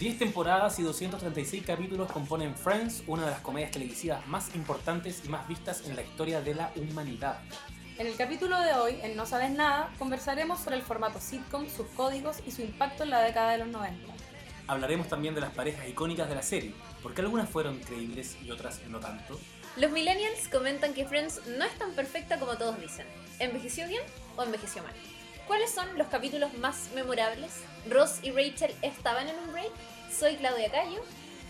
10 temporadas y 236 capítulos componen Friends, una de las comedias televisivas más importantes y más vistas en la historia de la humanidad. En el capítulo de hoy, en No Sabes Nada, conversaremos sobre el formato sitcom, sus códigos y su impacto en la década de los 90. Hablaremos también de las parejas icónicas de la serie, porque algunas fueron creíbles y otras no tanto. Los millennials comentan que Friends no es tan perfecta como todos dicen. ¿Envejeció bien o envejeció mal? ¿Cuáles son los capítulos más memorables? ¿Ross y Rachel estaban en un break? Soy Claudia Cayo.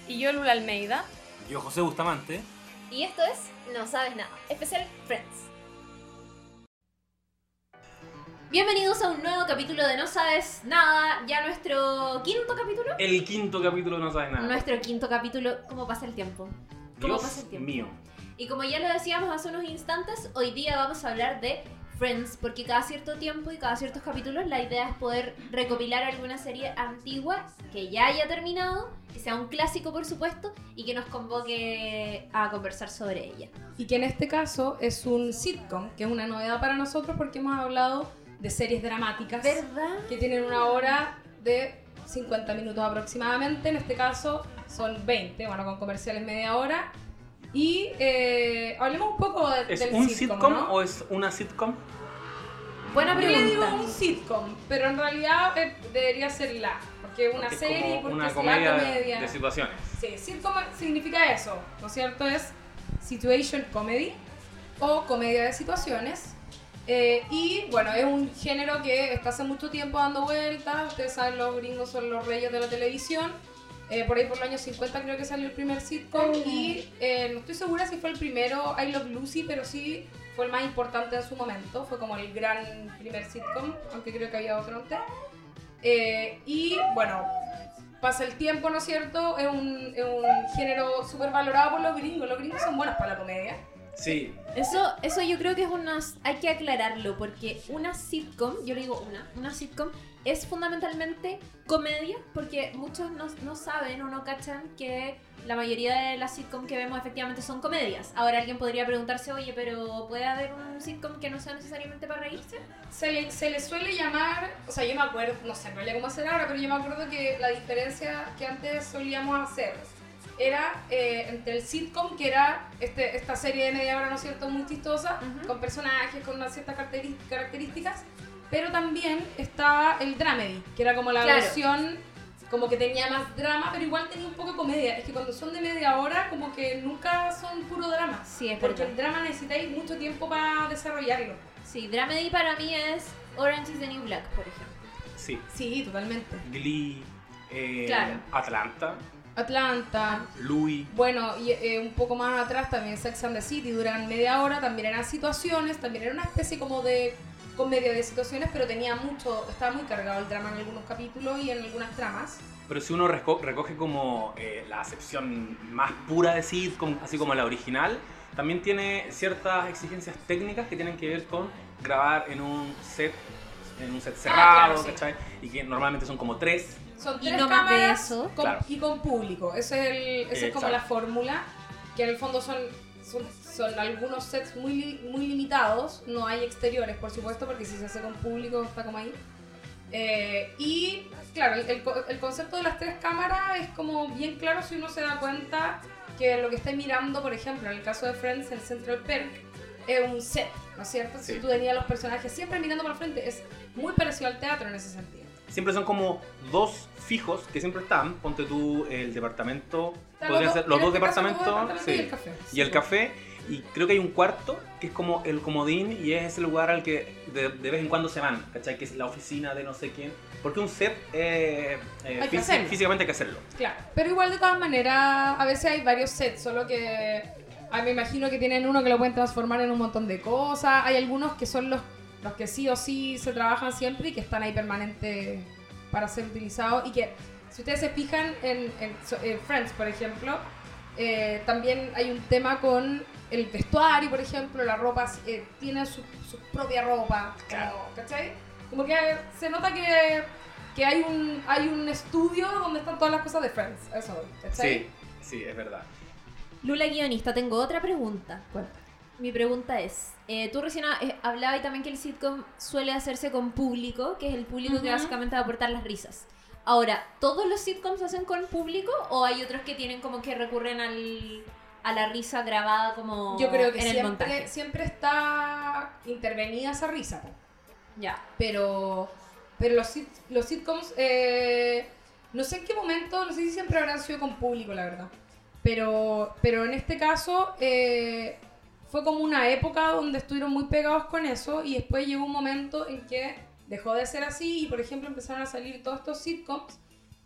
Y yo, Lula Almeida. Yo, José Bustamante. Y esto es No Sabes Nada, especial Friends. Bienvenidos a un nuevo capítulo de No Sabes Nada, ya nuestro quinto capítulo. El quinto capítulo de No Sabes Nada. Nuestro quinto capítulo, ¿cómo pasa el tiempo? ¿Cómo Dios pasa el tiempo? mío. Y como ya lo decíamos hace unos instantes, hoy día vamos a hablar de Friends, porque cada cierto tiempo y cada ciertos capítulos la idea es poder recopilar alguna serie antigua que ya haya terminado, que sea un clásico por supuesto, y que nos convoque a conversar sobre ella. Y que en este caso es un sitcom, que es una novedad para nosotros porque hemos hablado de series dramáticas ¿Verdad? que tienen una hora de 50 minutos aproximadamente. En este caso son 20, bueno, con comerciales media hora. Y eh, hablemos un poco de- ¿Es del un sitcom, sitcom ¿no? o es una sitcom? Buena Yo le digo pregunta. un sitcom, pero en realidad eh, debería ser la, porque es una Porque es serie, como porque una es comedia, la de- comedia. de situaciones. Sí, sitcom significa eso, ¿no es cierto? Es situation comedy o comedia de situaciones. Eh, y bueno, es un género que está hace mucho tiempo dando vueltas. Ustedes saben, los gringos son los reyes de la televisión. Eh, por ahí por los años 50 creo que salió el primer sitcom. Y eh, no estoy segura si fue el primero I Love Lucy, pero sí fue el más importante en su momento. Fue como el gran primer sitcom, aunque creo que había otro antes. Eh, y bueno, pasa el tiempo, ¿no es cierto? Es un, es un género súper valorado por los gringos. Los gringos son buenos para la comedia. Sí. Eso, eso yo creo que es una... Hay que aclararlo, porque una sitcom, yo le digo una, una sitcom es fundamentalmente comedia, porque muchos no, no saben o no cachan que la mayoría de las sitcom que vemos efectivamente son comedias. Ahora alguien podría preguntarse, oye, pero ¿puede haber un sitcom que no sea necesariamente para reírse? Se le, se le suele llamar, o sea, yo me acuerdo, no sé en realidad cómo hacer ahora, pero yo me acuerdo que la diferencia que antes solíamos hacer era eh, entre el sitcom, que era este, esta serie de media hora, ¿no es cierto?, muy chistosa, con personajes, con unas ciertas características, pero también estaba el dramedy, que era como la Claro. versión como que tenía más drama, pero igual tenía un poco de comedia. Es que cuando son de media hora, como que nunca son puro drama. Sí, es Porque verdad. el drama necesitáis mucho tiempo para desarrollarlo. Sí, Dramedy para mí es Orange is the New Black, por ejemplo. Sí. Sí, totalmente. Glee, eh, Claro. Atlanta, Atlanta. Louis. Bueno, y eh, un poco más atrás también Sex and the City duran media hora, también eran situaciones, también era una especie como de comedia de situaciones, pero tenía mucho, estaba muy cargado el drama en algunos capítulos y en algunas tramas. Pero si uno reco- recoge como eh, la acepción más pura de sitcom, así como la original, también tiene ciertas exigencias técnicas que tienen que ver con grabar en un set, en un set cerrado, claro, sí. ¿cachai? Y que normalmente son como tres. Son Y tres no más de cámaras eso. con- Claro. y con público. Ese es, el, esa es como Exacto. la fórmula, que en el fondo son, son, son algunos sets muy, muy limitados. No hay exteriores, por supuesto, porque si se hace con público está como ahí. Eh, y claro, el, el co- el concepto de las tres cámaras es como bien claro si uno se da cuenta que lo que estáis mirando, por ejemplo, en el caso de Friends, el Central Perk, es un set, ¿no es cierto? Sí. Si tú tenías los personajes siempre mirando para el frente, es muy parecido al teatro en ese sentido. Siempre son como dos fijos que siempre están. Ponte tú el departamento, Están podrían los ser dos- los dos departamentos. sí. y el café. Y el café. Y creo que hay un cuarto que es como el comodín y es ese lugar al que de, de vez en cuando se van, ¿cachai? Que es la oficina de no sé quién. Porque un set eh, eh, Hay que físicamente hay que hacerlo. Claro, pero igual de todas maneras, a veces hay varios sets, solo que ah, me imagino que tienen uno que lo pueden transformar en un montón de cosas. Hay algunos que son los, los que sí o sí se trabajan siempre y que están ahí permanente para ser utilizados. Y que, si ustedes se fijan en, en en Friends, por ejemplo, eh, también hay un tema con el vestuario, por ejemplo, la ropa eh, tiene su, su propia ropa, como, Claro. ¿cachai? Como que se nota que, que hay, un, hay un estudio donde están todas las cosas de Friends, eso, voy, ¿cachai? Sí, sí, es verdad. Lula guionista, tengo otra pregunta. Mi pregunta es, eh, tú recién eh, hablabas también que el sitcom suele hacerse con público, que es el público que básicamente va a aportar las risas. Ahora, ¿todos los sitcoms se hacen con público o hay otros que tienen como que recurren al, a la risa grabada como Yo creo que en el siempre, montaje? siempre está intervenida esa risa. Ya. Pero, pero los, sit- los sitcoms, eh, no sé en qué momento, no sé si siempre habrán sido con público, la verdad. Pero, pero en este caso eh, fue como una época donde estuvieron muy pegados con eso y después llegó un momento en que dejó de ser así y por ejemplo empezaron a salir todos estos sitcoms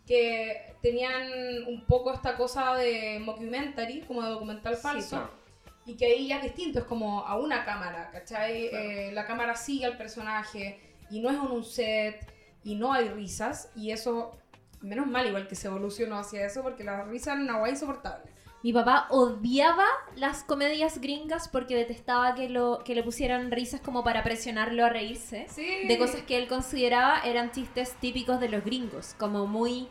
que tenían un poco esta cosa de mockumentary, como de documental falso. claro. Y que ahí ya es distinto, es como a una cámara, ¿cachai? Claro. Eh, la cámara sigue al personaje y no es en un set y no hay risas y eso, menos mal igual que se evolucionó hacia eso porque la risa era una guay insoportable. Mi papá odiaba las comedias gringas porque detestaba que, lo, que le pusieran risas como para presionarlo a reírse. Sí. De cosas que él consideraba eran chistes típicos de los gringos, como muy,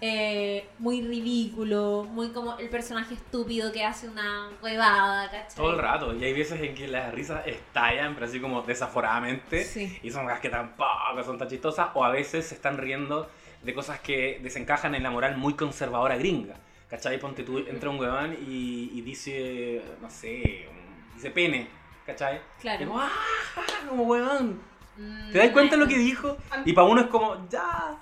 eh, muy ridículo, muy como el personaje estúpido que hace una huevada, ¿cachai? Todo el rato. Y hay veces en que las risas estallan, pero así como desaforadamente. Sí. Y son cosas que tampoco son tan chistosas. O a veces se están riendo de cosas que desencajan en la moral muy conservadora gringa. ¿Cachai? Ponte tú, entra un weón y, y dice, no sé, dice pene. ¿Cachai? Y Claro. como, ¡ah! Como weón. Mm, ¿Te das cuenta de lo que dijo? Y para uno es como, ya.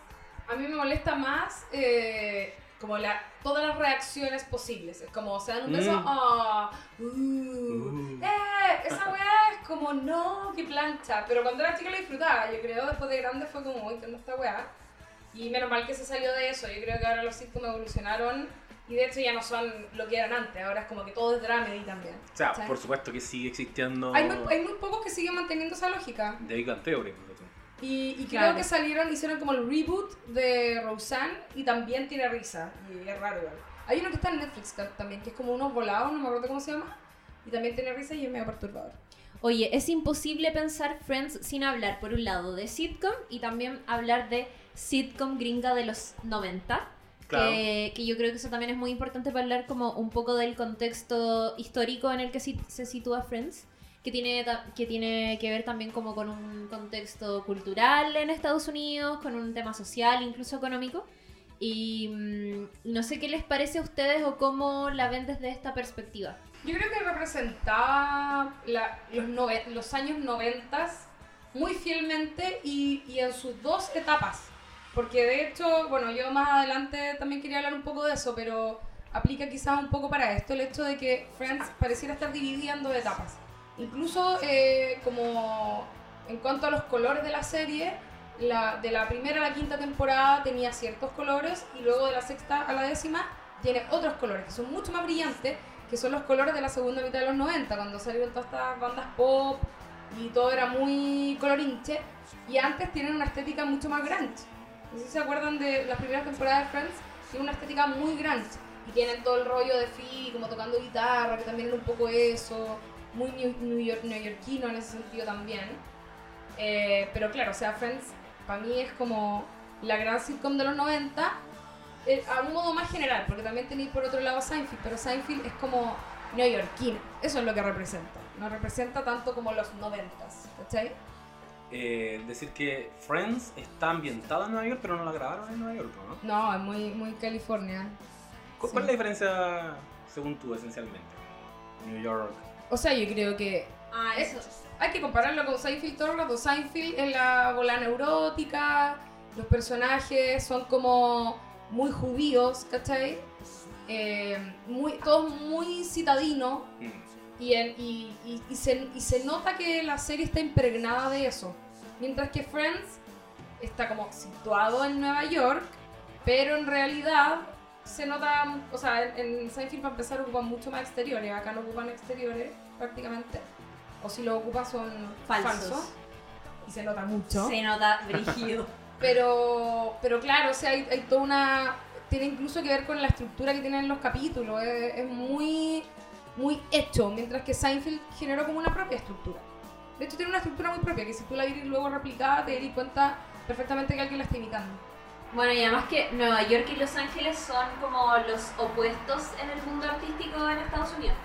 A mí me molesta más eh, como la, todas las reacciones posibles. Es como, se dan un beso, Mm. ah, uh, Uh. eh, esa weá es como, no, qué plancha. Pero cuando era chica lo disfrutaba, yo creo, después de grande fue como, uy, ¿qué onda esta weá? Y menos mal que se salió de eso. Yo creo que ahora los sitcoms evolucionaron y de hecho ya no son lo que eran antes. Ahora es como que todo es dramedy también. O sea, por supuesto que sigue existiendo Hay muy, hay muy pocos que siguen manteniendo esa lógica. The Big Bang Theory. por ejemplo. Y, y creo que salieron, hicieron como el reboot de Roseanne y también tiene risa. Y es raro igual. Hay uno que está en Netflix ta- también, que es como unos volados, no me acuerdo cómo se llama. Y también tiene risa y es medio perturbador. Oye, es imposible pensar Friends sin hablar, por un lado, de sitcom y también hablar de sitcom gringa de los 90. Claro. Que, que yo creo que eso también es muy importante para hablar como un poco del contexto histórico en el que se sitúa Friends, que tiene, que tiene que ver también como con un contexto cultural en Estados Unidos, con un tema social, incluso económico. Y mm, no sé qué les parece a ustedes o cómo la ven desde esta perspectiva. Yo creo que representaba la- los, nove- los años 90 muy fielmente y, y en sus dos etapas. Porque de hecho, bueno, yo más adelante también quería hablar un poco de eso, pero aplica quizás un poco para esto el hecho de que Friends pareciera estar dividida en dos etapas. Incluso eh, como en cuanto a los colores de la serie, la, de la primera a la quinta temporada tenía ciertos colores y luego de la sexta a la décima tiene otros colores que son mucho más brillantes, que son los colores de la segunda mitad de los 90, cuando salieron todas estas bandas pop y todo era muy colorinche. Y antes tienen una estética mucho más grunge. No sé si se acuerdan de las primeras temporadas de Friends, tienen una estética muy grunge. Y tienen todo el rollo de Phoebe como tocando guitarra, que también era un poco eso, muy new York, neoyorquino en ese sentido también. Eh, pero claro, o sea, Friends para mí es como la gran sitcom de los 90, eh, a un modo más general, porque también tenéis por otro lado Seinfeld, pero Seinfeld es como neoyorquino, eso es lo que representa, no representa tanto como los 90, ¿cachai? Eh, decir que Friends está ambientada en Nueva York, pero no la grabaron en Nueva York, ¿no? No, es muy, muy California. ¿Cu- Sí. ¿Cuál es la diferencia, según tú, esencialmente? New York. O sea, yo creo que Ah, eso. hay que compararlo con Seinfeld todo el rato. Seinfeld es la bola neurótica, los personajes son como muy judíos, ¿cachai? Eh, muy, todos muy citadinos Mm. Y, en- y, y- y se, y se nota que la serie está impregnada de eso. Mientras que Friends está como situado en Nueva York, pero en realidad se nota, o sea, en, en Seinfeld para empezar ocupan mucho más exteriores, acá no ocupan exteriores prácticamente, o si lo ocupan son Falsos. falsos, y se nota mucho. Se nota brígido. Pero, pero claro, o sea, hay, hay toda una... Tiene incluso que ver con la estructura que tienen los capítulos, es, es muy, muy hecho, mientras que Seinfeld generó como una propia estructura. De hecho, tiene una estructura muy propia, que si tú la vieras luego replicada, te darías cuenta perfectamente que alguien la está imitando. Bueno, y además que Nueva York y Los Ángeles son como los opuestos en el mundo artístico en Estados Unidos.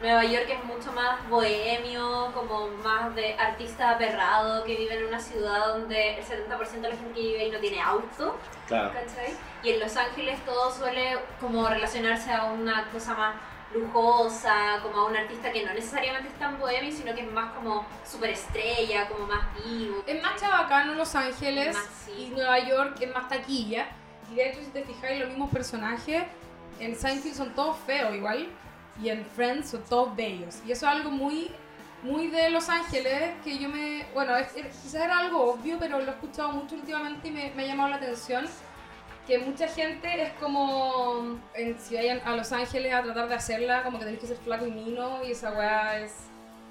Nueva York es mucho más bohemio, como más de artista aperrado que vive en una ciudad donde el 70% de la gente que vive ahí no tiene auto, Claro. ¿cachai? Y en Los Ángeles todo suele como relacionarse a una cosa más lujosa, como a un artista que no necesariamente es tan bohemio, sino que es más como superestrella, como más vivo. Es más chabacano Los Ángeles Más sí. y Nueva York es más taquilla. Y de hecho, si te fijáis, los mismos personajes en Seinfeld son todos feos igual. Y en Friends son todos bellos. Y eso es algo muy, muy de Los Ángeles que yo me... Bueno, es- es- quizás era algo obvio, pero lo he escuchado mucho últimamente y me, me ha llamado la atención. Que mucha gente es como... en- si vayan a Los Ángeles a tratar de hacerla, como que tenéis que ser flaco y mino y esa weá es...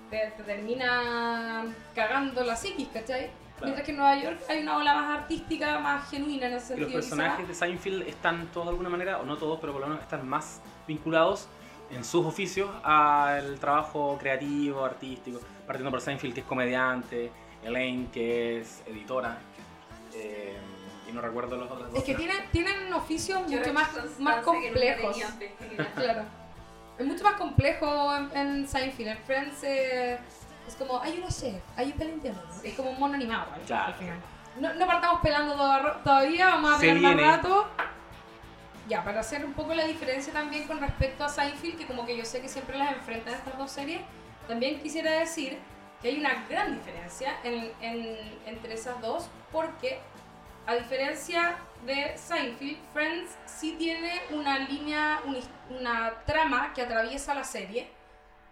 Te, te termina cagando la psiquis, ¿cachai? Mientras que en Nueva York hay una ola más artística, más genuina en ese Y los sentido. personajes de Seinfeld están todos de alguna manera, o no todos, pero por lo menos están más vinculados en sus oficios al trabajo creativo, artístico. Partiendo por Seinfeld, que es comediante, Elaine, que es editora, eh, y no recuerdo los otros. Es que tienen, tienen oficios Yo mucho más, más complejos. fe. Claro. Es mucho más complejo en, en Seinfeld. En Friends eh, es como, hay una chef, hay un palenciano. Es como un mono animado al- Claro. al final. No, no partamos pelando todo- todavía, vamos a pelar más rato. Ya, para hacer un poco la diferencia también con respecto a Seinfeld, que como que yo sé que siempre las enfrentan estas dos series, también quisiera decir que hay una gran diferencia en- en- entre esas dos, porque a diferencia de Seinfeld, Friends sí tiene una línea, una, trama que atraviesa la serie,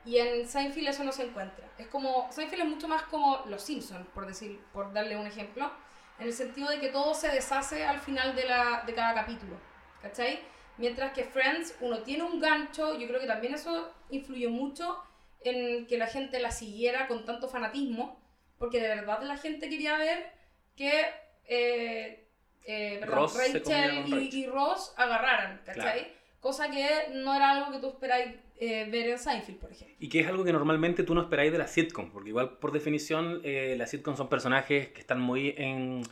y en Seinfeld eso no se encuentra. Es como, Seinfeld es mucho más como Los Simpsons, por, decir, por darle un ejemplo, en el sentido de que todo se deshace al final de, la, de cada capítulo, ¿cachai? Mientras que Friends, uno tiene un gancho, yo creo que también eso influyó mucho en que la gente la siguiera con tanto fanatismo, porque de verdad la gente quería ver que eh, eh, perdón, Ross Rachel y, Rachel. y Ross agarraran, ¿cachai? Cosa que no era algo que tú esperáis eh, ver en Seinfeld, por ejemplo. Y que es algo que normalmente tú no esperáis de la sitcom, porque igual por definición eh, las sitcoms son personajes que están muy en-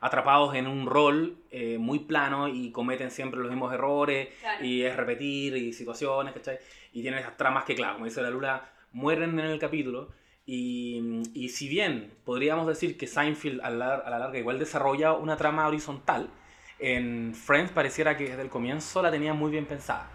atrapados en un rol eh, muy plano y cometen siempre los mismos errores Claro. y es repetir y situaciones, ¿cachai? Y tienen esas tramas que, claro, como dice la Lula, mueren en el capítulo. Y, y si bien podríamos decir que Seinfeld a la, a la larga igual desarrolla una trama horizontal, en Friends pareciera que desde el comienzo la tenía muy bien pensada.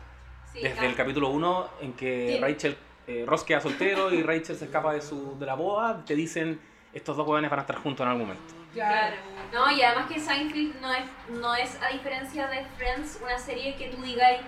Sí, Desde claro. el capítulo 1 en que Sí. Rachel, eh, Ross queda soltero y Rachel se escapa de, su, de la boda, te dicen estos dos jóvenes van a estar juntos en algún momento. Claro. No, y además que Seinfeld no es, no es, a diferencia de Friends, una serie que tú digas,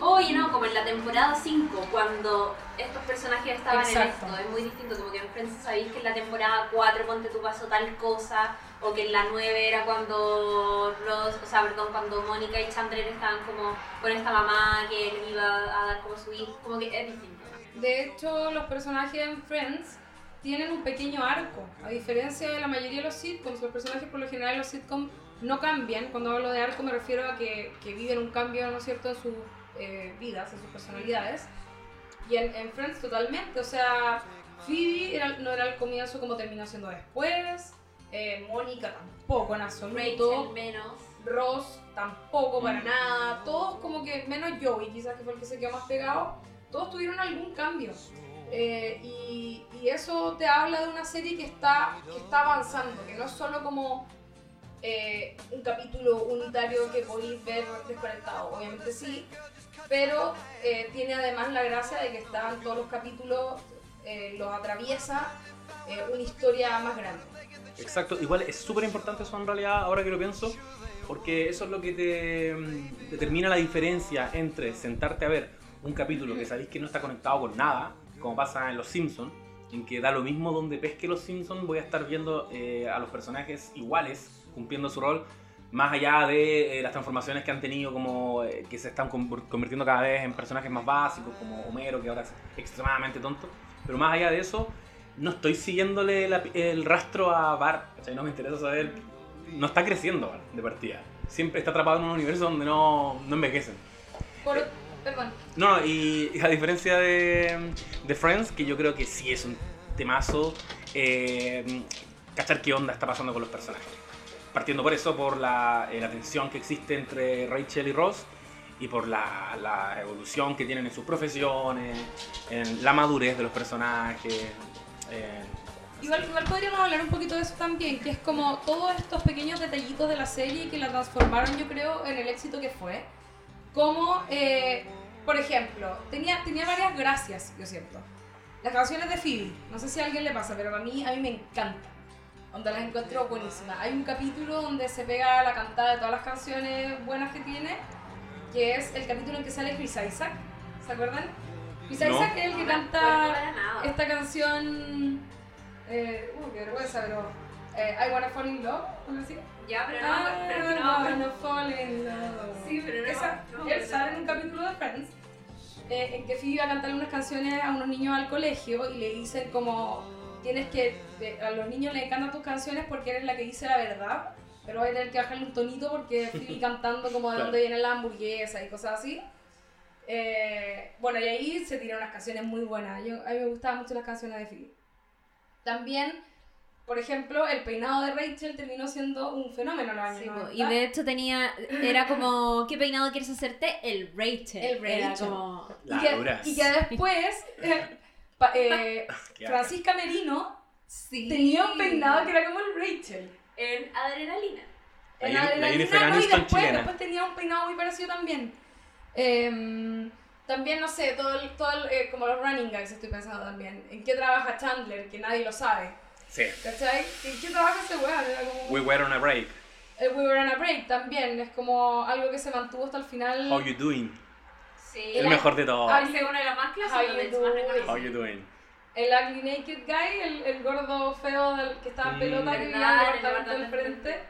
oye, no, como en la temporada 5, cuando estos personajes estaban Exacto. en esto, es muy distinto, como que en Friends sabéis que en la temporada 4, ponte tú pasó tal cosa, o que en la 9 era cuando Ross, o sea, perdón, cuando Mónica y Chandler estaban como con esta mamá que les iba a dar como su hijo, como que es distinto. De hecho, los personajes en Friends tienen un pequeño arco. A diferencia de la mayoría de los sitcoms, los personajes por lo general en los sitcoms no cambian. Cuando hablo de arco me refiero a que, que viven un cambio, ¿no es cierto?, en sus eh, vidas, en sus personalidades. Y en, en Friends totalmente. O sea, Phoebe era- no era el comienzo como terminó siendo después. eh, Mónica tampoco en absoluto. Rachel menos. Ross tampoco para Mm. nada. Todos como que, menos Joey quizás que fue el que se quedó más pegado, todos tuvieron algún cambio. Eh, y, y eso te habla de una serie que está, que está avanzando, que no es solo como eh, un capítulo unitario que podéis ver desconectado, obviamente sí, pero eh, tiene además la gracia de que están todos los capítulos, eh, los atraviesa eh, una historia más grande. Exacto, igual es súper importante eso en realidad, ahora que lo pienso, porque eso es lo que te mm, determina la diferencia entre sentarte a ver un capítulo que sabéis que no está conectado con nada, como pasa en Los Simpsons, en que da lo mismo donde pesque Los Simpsons, voy a estar viendo eh, a los personajes iguales, cumpliendo su rol, más allá de eh, las transformaciones que han tenido, como eh, que se están convirtiendo cada vez en personajes más básicos, como Homero, que ahora es extremadamente tonto, pero más allá de eso, no estoy siguiéndole la- el rastro a Bart, ¿cachai? no me interesa saber, no está creciendo Bart, de partida, siempre está atrapado en un universo donde no, no envejecen. Por, perdón, No, no, y, y a diferencia de, de Friends, que yo creo que sí es un temazo, eh, cachar qué onda está pasando con los personajes. Partiendo por eso, por la, eh, la tensión que existe entre Rachel y Ross, y por la, la evolución que tienen en sus profesiones, en la madurez de los personajes. en- Igual, igual podríamos hablar un poquito de eso también, que es como todos estos pequeños detallitos de la serie que la transformaron, yo creo, en el éxito que fue. Como, eh, por ejemplo, tenía, tenía varias gracias, yo siento. Las canciones de Phoebe, no sé si a alguien le pasa, pero a mí, a mí me encantan. Donde las encuentro buenísimas. Hay un capítulo donde se pega la cantada de todas las canciones buenas que tiene, que es el capítulo en que sale Chris Isaac. ¿Se acuerdan? Chris No. Isaac es el que No canta esta canción. Eh, uh, qué vergüenza, pero. eh, I wanna fall in love, ¿cómo así? Ya, pero no, I pero no. wanna fall in love. Sí, pero no. Esa, no, él sale en un capítulo de Friends eh, en que Phoebe va a cantarle unas canciones a unos niños al colegio y le dicen como tienes que de- a los niños les encantan tus canciones porque eres la que dice la verdad pero vas a tener que bajarle un tonito porque Phoebe cantando como de Claro. dónde viene la hamburguesa y cosas así Eh, bueno y ahí se tiran unas canciones muy buenas Yo, a mí me gustaban mucho las canciones de Phoebe también por ejemplo el peinado de Rachel terminó siendo un fenómeno en los años Sí, po, 90. y de hecho tenía, era como, ¿qué peinado quieres hacerte? El Rachel. El Era Rachel. como, La y, que, duras. y que después eh, eh, Francisca Merino sí. tenía un peinado que era como el Rachel. En adrenalina. La En la Adrenalina, Jennifer no, y después, después tenía un peinado muy parecido también. Em, también, no sé, todo, el- todo el, eh, como los running gags estoy pensando también. ¿En qué trabaja Chandler? Que nadie lo sabe. Sí. ¿Cachai? ¿En qué trabaja ese weón? Era como... We were on a break. El We Were on a Break también. Es como algo que se mantuvo hasta el final. How you doing? Sí. El mejor de todos. Ese uno de los más How clásicos, you más doing? reconocido. How you doing? El Ugly Naked Guy, el, el gordo feo del, que estaba en Mm. pelota que vivía en el del frente.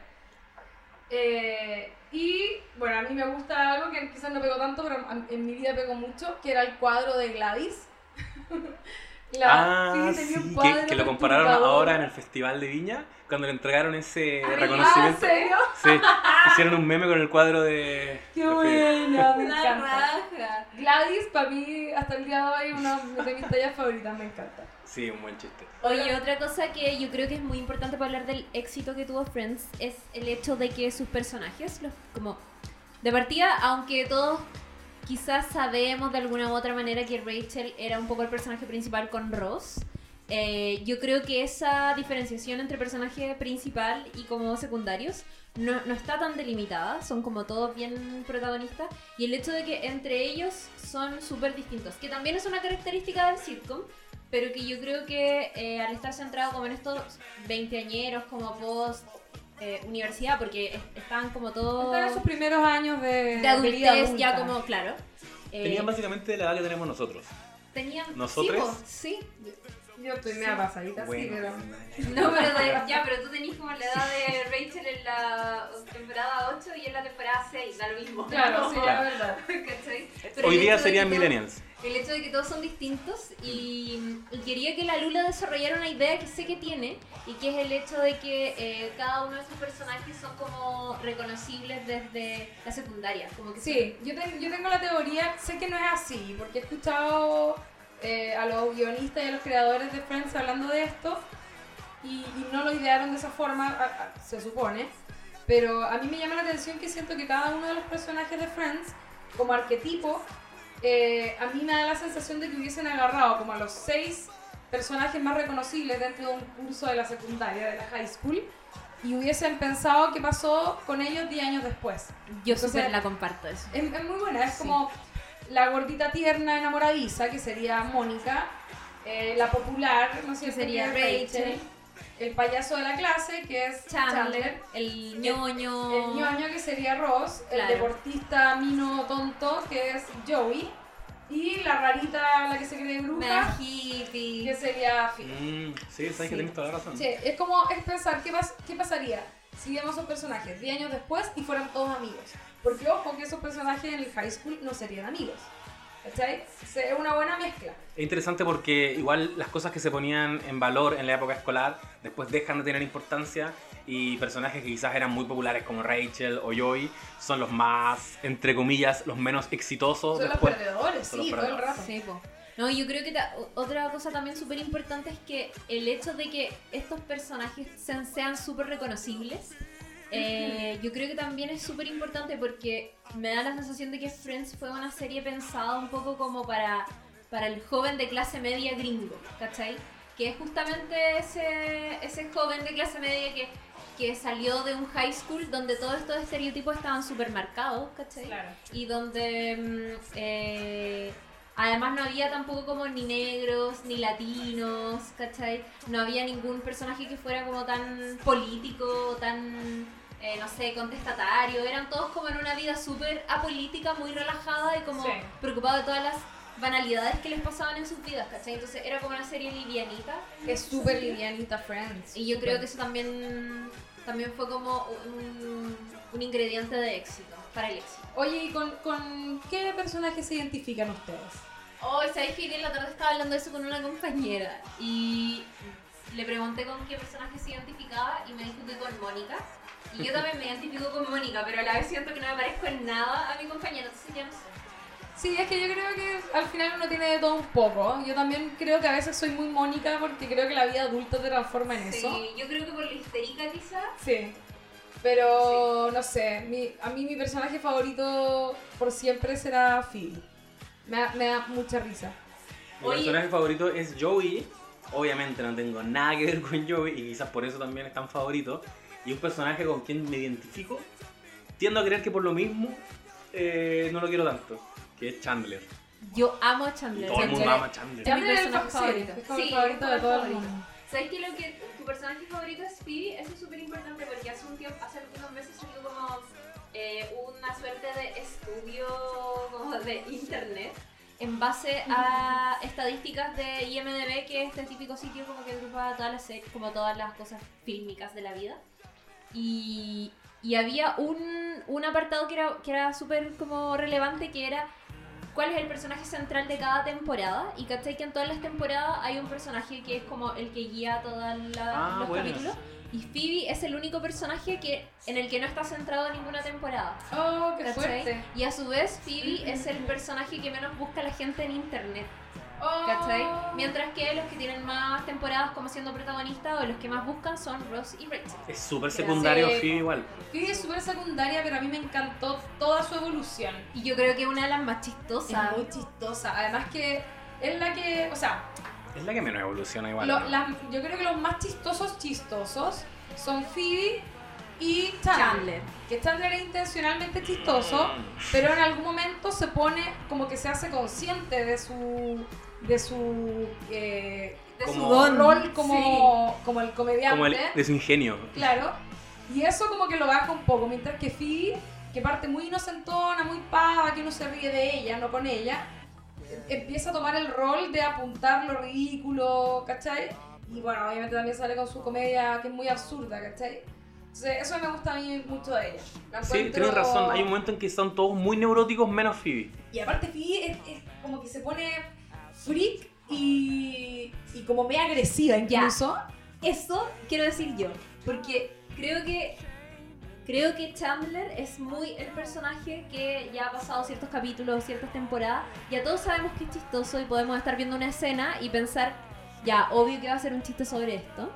Eh, y bueno, a mí me gusta algo que quizás no pegó tanto, pero en mi vida pegó mucho, que era el cuadro de Gladys. La- ah, tenía sí, un que, cuadro que lo compararon ahora en el Festival de Viña, cuando le entregaron ese Ah, ¿en reconocimiento. serio? Sí, hicieron un meme con el cuadro de... ¡Qué buena! Me La encanta. raja. Gladys, para mí, hasta el día de hoy, una de mis tallas favoritas, me encanta. Sí, un buen chiste. Oye, otra cosa que yo creo que es muy importante para hablar del éxito que tuvo Friends es el hecho de que sus personajes, los, como de partida, aunque todos quizás sabemos de alguna u otra manera que Rachel era un poco el personaje principal con Ross, eh, yo creo que esa diferenciación entre personaje principal y como secundarios no, no está tan delimitada, son como todos bien protagonistas, y el hecho de que entre ellos son súper distintos, que también es una característica del sitcom, pero que yo creo que eh, al estar centrado como en estos veinteañeros, como post eh, universidad, porque es- estaban como todos Están en sus primeros años de, de vida adultez, ya como, claro. eh, Tenían básicamente la edad que tenemos nosotros. tenían ¿Nosotros? Sí. Yo estoy media pasadita, sí, pero... No, pero de- ya, pero tú tenés como la edad de Rachel en la temporada 8 y en la temporada 6, da lo mismo. Claro, sí, Claro. la verdad. ¿Cachai? Hoy día serían millennials. El hecho de que todos son distintos y, y quería que la Lula desarrollara una idea que sé que tiene y que es el hecho de que eh, cada uno de sus personajes son como reconocibles desde la secundaria. Como que Sí, yo, ten- yo tengo la teoría, sé que no es así, porque he escuchado eh, a los guionistas y a los creadores de Friends hablando de esto y, y no lo idearon de esa forma, a- a- se supone, pero a mí me llama la atención que siento que cada uno de los personajes de Friends, como arquetipo, eh, a mí me da la sensación de que hubiesen agarrado como a los seis personajes más reconocibles dentro de un curso de la secundaria, de la high school, y hubiesen pensado qué pasó con ellos 10 años después. Yo súper la comparto eso. Es, es muy buena, es Sí. como la gordita tierna enamoradiza, que sería Mónica, eh, la popular, no sé, Que sería Rachel. El payaso de la clase, que es Chandler, Chandler, el ñoño. el ñoño, que sería Ross, el deportista mino tonto, que es Joey, y la rarita, la que se cree bruja, Mea que hippie. sería Phoebe. Mm, sí, sabes que Sí. tienes toda la razón. Sí, es como es pensar qué, pas- qué pasaría si viéramos esos personajes 10 años después y fueran todos amigos. Porque ojo que esos personajes en el high school no serían amigos. ¿Cachai? Es una buena mezcla. Es interesante porque igual las cosas que se ponían en valor en la época escolar después dejan de tener importancia y personajes que quizás eran muy populares como Rachel o Joey son los más, entre comillas, los menos exitosos Son los después. perdedores, Son los sí, todo el perdedores. rato. Sí, po. No, yo creo que otra cosa también súper importante es que el hecho de que estos personajes sean- sean súper reconocibles eh, yo creo que también es súper importante porque me da la sensación de que Friends fue una serie pensada un poco como para, para el joven de clase media gringo, ¿cachai? Que es justamente ese, ese joven de clase media que, que salió de un high school donde todos estos estereotipos estaban súper marcados, ¿cachai? Claro. Y donde mm, eh, además no había tampoco como ni negros, ni latinos, ¿cachai? No había ningún personaje que fuera como tan político, tan, eh, no sé, contestatario. Eran todos como en una vida súper apolítica, muy relajada y como Sí. preocupados de todas las banalidades que les pasaban en sus vidas, ¿cachai? Entonces era como una serie livianita. Es súper livianita Friends. Y yo creo que eso también, también fue como un, un ingrediente de éxito, para el éxito. Oye, ¿y con, con qué personajes se identifican ustedes? Hoy, ¿sabéis que en la tarde estaba hablando de eso con una compañera? Y le pregunté con qué personaje se identificaba y me dijo que con Mónica. Y yo también me identifico con Mónica, pero a la vez siento que no me parezco en nada a mi compañera, entonces ya no sé. Sí, es que yo creo que al final uno tiene de todo un poco. Yo también creo que a veces soy muy Mónica porque creo que la vida adulta te transforma en eso. Sí, yo creo que por la histérica quizás. Sí. Pero no sé, mi- a mí mi personaje favorito por siempre será Phoebe. Me da, me da mucha risa. Mi Oye. personaje favorito es Joey. Obviamente no tengo nada que ver con Joey y quizás por eso también es tan favorito. Y un personaje con quien me identifico, tiendo a creer que por lo mismo eh, no lo quiero tanto, que es Chandler. Yo amo a Y Chandler. todo el mundo ama a Chandler. Mi es el personaje fa- favorito. sí, es el Sí, favorito de todo el mundo. ¿Sabes qué? Lo que tu personaje favorito es Phoebe? Eso es súper importante porque hace un tiempo, hace unos meses salió como eh, una suerte de estudio como de internet en base a estadísticas de IMDB, que es este típico sitio como que agrupa todas las como todas las cosas fílmicas de la vida. Y, y había un, un apartado que era, que era súper como relevante que era cuál es el personaje central de cada temporada. Y cachai que en todas las temporadas hay un personaje que es como el que guía todos Ah, los bueno. capítulos. Y Phoebe es el único personaje que, en el que no está centrado ninguna temporada. Oh, qué ¿cachai? fuerte. Y a su vez, Phoebe es el personaje que menos busca la gente en internet. Oh. ¿Cachai? Mientras que los que tienen más temporadas como siendo protagonistas o los que más buscan son Ross y Rachel. Es súper secundario Sí. Phoebe igual. Phoebe es súper secundaria, pero a mí me encantó toda su evolución. Y yo creo que es una de las más Es chistosas. muy chistosa. Además que es la que, o sea, Es la que menos evoluciona igual. lo- ¿no? las- yo creo que los más chistosos chistosos son Phoebe y Chandler. Chandler. Que Chandler es intencionalmente chistoso, pero en algún momento se pone como que se hace consciente de su de su eh, De Como- su don. rol como, como el comediante. Como el, de su ingenio. Claro. Y eso como que lo baja un poco, mientras que Phoebe, que parte muy inocentona, muy pava, que uno se ríe de ella, no con ella, empieza a tomar el rol de apuntar lo ridículo, ¿cachai? Y bueno, obviamente también sale con su comedia que es muy absurda, ¿cachai? Entonces, eso me gusta a mí mucho de ella. La Sí, encuentro- tienes razón. Hay un momento en que son todos muy neuróticos menos Phoebe. Y aparte Phoebe es, es como que se pone freak y, y como media agresiva incluso. Eso quiero decir yo, porque creo que creo que Chandler es muy el personaje que ya ha pasado ciertos capítulos, ciertas temporadas, ya todos sabemos que es chistoso y podemos estar viendo una escena y pensar, ya, obvio que va a ser un chiste sobre esto.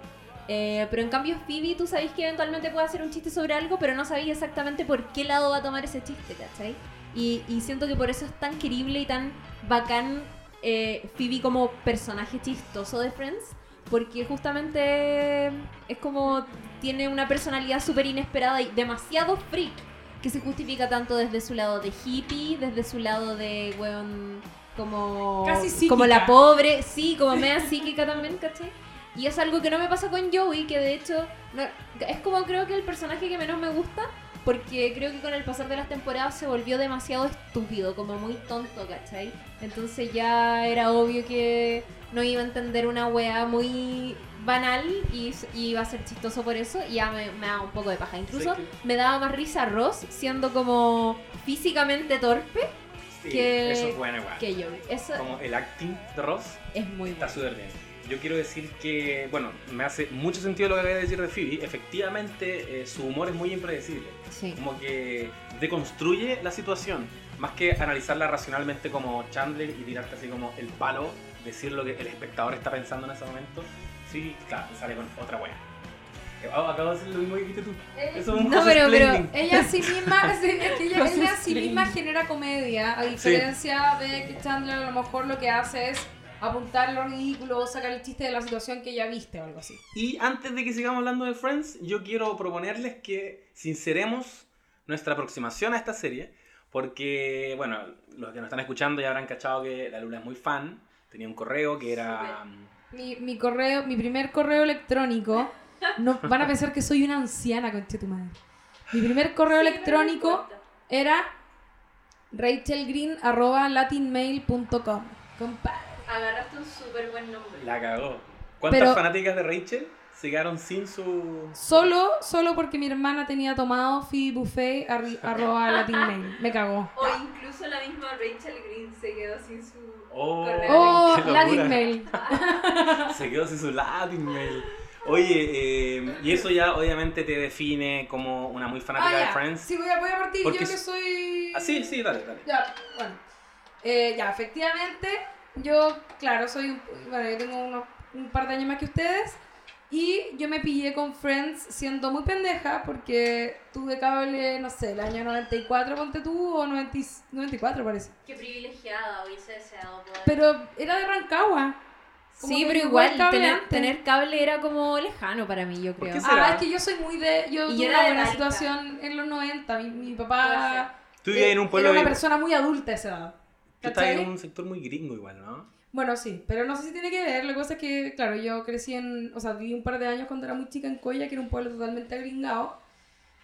Eh, pero en cambio Phoebe, tú sabéis que eventualmente puede hacer un chiste sobre algo, pero no sabéis exactamente por qué lado va a tomar ese chiste, ¿cachai? Y, y siento que por eso es tan querible y tan bacán eh, Phoebe como personaje chistoso de Friends, porque justamente es como tiene una personalidad súper inesperada y demasiado freak, que se justifica tanto desde su lado de hippie, desde su lado de, weón, como, Casi psíquica. como la pobre, sí, como media psíquica también, ¿cachai? Y es algo que no me pasa con Joey, que de hecho no- es como creo que el personaje que menos me gusta, porque creo que con el pasar de las temporadas se volvió demasiado estúpido, como muy tonto, ¿cachai? Entonces ya era obvio que no iba a entender una wea muy banal y, y iba a ser chistoso por eso y ya me, me da un poco de paja. Incluso Sí, me daba más risa Ross siendo como físicamente torpe Sí, Que- eso es bueno que. Eso Como el acting de Ross es muy está bueno. súper bien. Yo quiero decir que, bueno, me hace mucho sentido lo que acabas de decir de Phoebe. Efectivamente, eh, su humor es muy impredecible. Sí. Como que deconstruye la situación. Más que analizarla racionalmente como Chandler y tirarte así como el palo, decir lo que el espectador está pensando en ese momento. Sí, claro, sale con otra wea. Eh, oh, acabo de hacer lo mismo que dijiste tú. Eh, Eso es un no, pero- pero-. Ella sí misma, ella, ella sí misma genera comedia, a diferencia de que Chandler a lo mejor lo que hace es apuntar lo ridículo o sacar el chiste de la situación que ya viste o algo así. Y antes de que sigamos hablando de Friends, yo quiero proponerles que sinceremos nuestra aproximación a esta serie, porque, bueno, los que nos están escuchando ya habrán cachado que la Lula es muy fan, tenía un correo que era... Mi, mi correo, mi primer correo electrónico, no, van a pensar que soy una anciana, conche tu madre. Mi primer correo electrónico era rachelgreen.latinmail.com. Compadre. Agarraste un súper buen nombre. La cagó. ¿Cuántas Pero- fanáticas de Rachel se quedaron sin su... Solo, solo porque mi hermana tenía tomado fi buffet arri- arroba latinmail. Me cagó. O incluso la misma Rachel Green se quedó sin su Oh, correo. Oh, latinmail. Se quedó sin su Latin mail. Oye, eh, y eso ya obviamente te define como una muy fanática Ah, de ya. Friends. Sí, voy a, voy a partir. Porque yo que soy. Ah, sí, sí, dale, dale. Ya, bueno. Eh, ya, efectivamente, yo, claro, soy un, bueno, yo tengo unos- un par de años más que ustedes. Y yo me pillé con Friends siendo muy pendeja porque tuve cable, no sé, el año 94, ponte tú, o 90 y- 94 parece. Qué privilegiada hubiese deseado poder. Pero era de Rancagua. Como Sí, pero igual cable tener, tener cable era como lejano para mí, yo ¿Por creo. Ah, es que yo soy muy de. Yo Y tuve una buena situación en los 90. Mi, mi papá. Tú vivías en un pueblo Era una persona muy adulta a esa edad. Tú estás en un sector muy gringo igual, ¿no? Bueno, sí, pero no sé si tiene que ver. La cosa es que, claro, yo crecí en. O sea, viví un par de años cuando era muy chica en Coya, que era un pueblo totalmente agringado.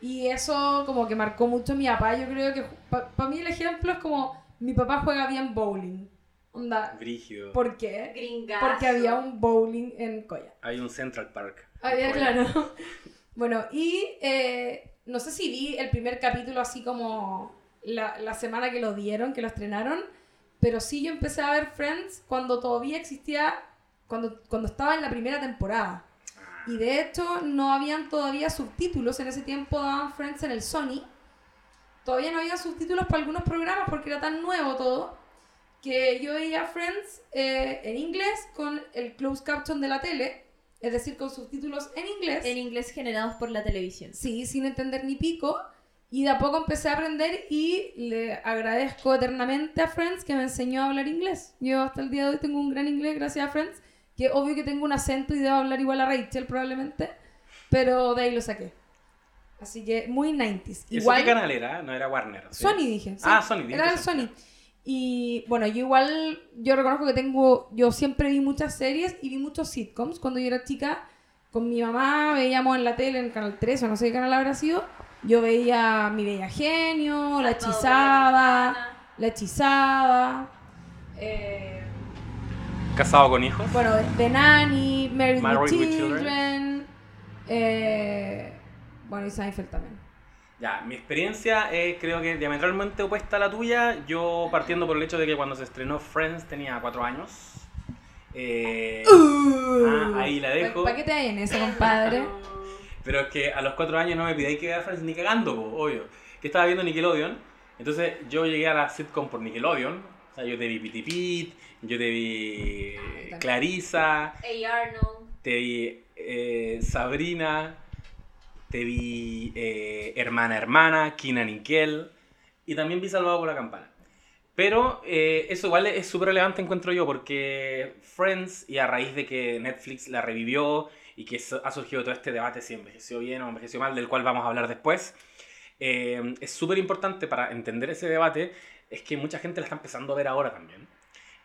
Y eso, como que marcó mucho a mi papá. Yo creo que. Para mí, el ejemplo es como. Mi papá juega bien bowling. Onda. Brígido. ¿Por qué? Gringazo. Porque había un bowling en Coya. Hay un Central Park. Oye, claro. Bueno, y eh, no sé si vi el primer capítulo así como la, la semana que lo dieron, que lo estrenaron, pero sí yo empecé a ver Friends cuando todavía existía, cuando, cuando estaba en la primera temporada. Y de hecho no habían todavía subtítulos, en ese tiempo daban Friends en el Sony. Todavía no había subtítulos para algunos programas porque era tan nuevo todo que yo veía Friends eh, en inglés con el closed caption de la tele, es decir, con subtítulos en inglés. En inglés generados por la televisión. Sí, sin entender ni pico. Y de a poco empecé a aprender y le agradezco eternamente a Friends que me enseñó a hablar inglés. Yo hasta el día de hoy tengo un gran inglés gracias a Friends, que obvio que tengo un acento y debo hablar igual a Rachel probablemente, pero de ahí lo saqué. Así que muy 90s. ¿Y eso Igual qué canal era? No era Warner. ¿sí? Sony dije. sí. Ah, Sony, dijiste Era el Sony. Sony. Y bueno, yo igual, yo reconozco que tengo, yo siempre vi muchas series y vi muchos sitcoms. Cuando yo era chica, con mi mamá veíamos en la tele, en el canal 3 o no sé qué canal habrá sido, yo veía Mi Bella Genio, La Hechizada, La Hechizada, eh, Casado con hijos. bueno, The Nanny, Married, Married with with Children, Children. eh, bueno, y Seinfeld también. Ya, mi experiencia es creo que diametralmente opuesta a la tuya. Yo partiendo por el hecho de que cuando se estrenó Friends tenía cuatro años. Eh, ah, ahí la dejo. ¿Para qué te hay en eso, compadre? Pero es que a los cuatro años no me pidáis que vea Friends ni cagando, po, obvio. Que estaba viendo Nickelodeon. Entonces yo llegué a la sitcom por Nickelodeon. O sea, yo te vi Pity Pit, yo te vi Clarissa, Hey Arnold. te vi eh, Sabrina, te vi eh, Hermana Hermana, Kina Nickel y también vi Salvado por la Campana. Pero eh, eso igual es súper relevante encuentro yo porque Friends y a raíz de que Netflix la revivió y que ha surgido todo este debate si envejeció bien o envejeció mal, del cual vamos a hablar después, eh, es súper importante para entender ese debate, es que mucha gente la está empezando a ver ahora también.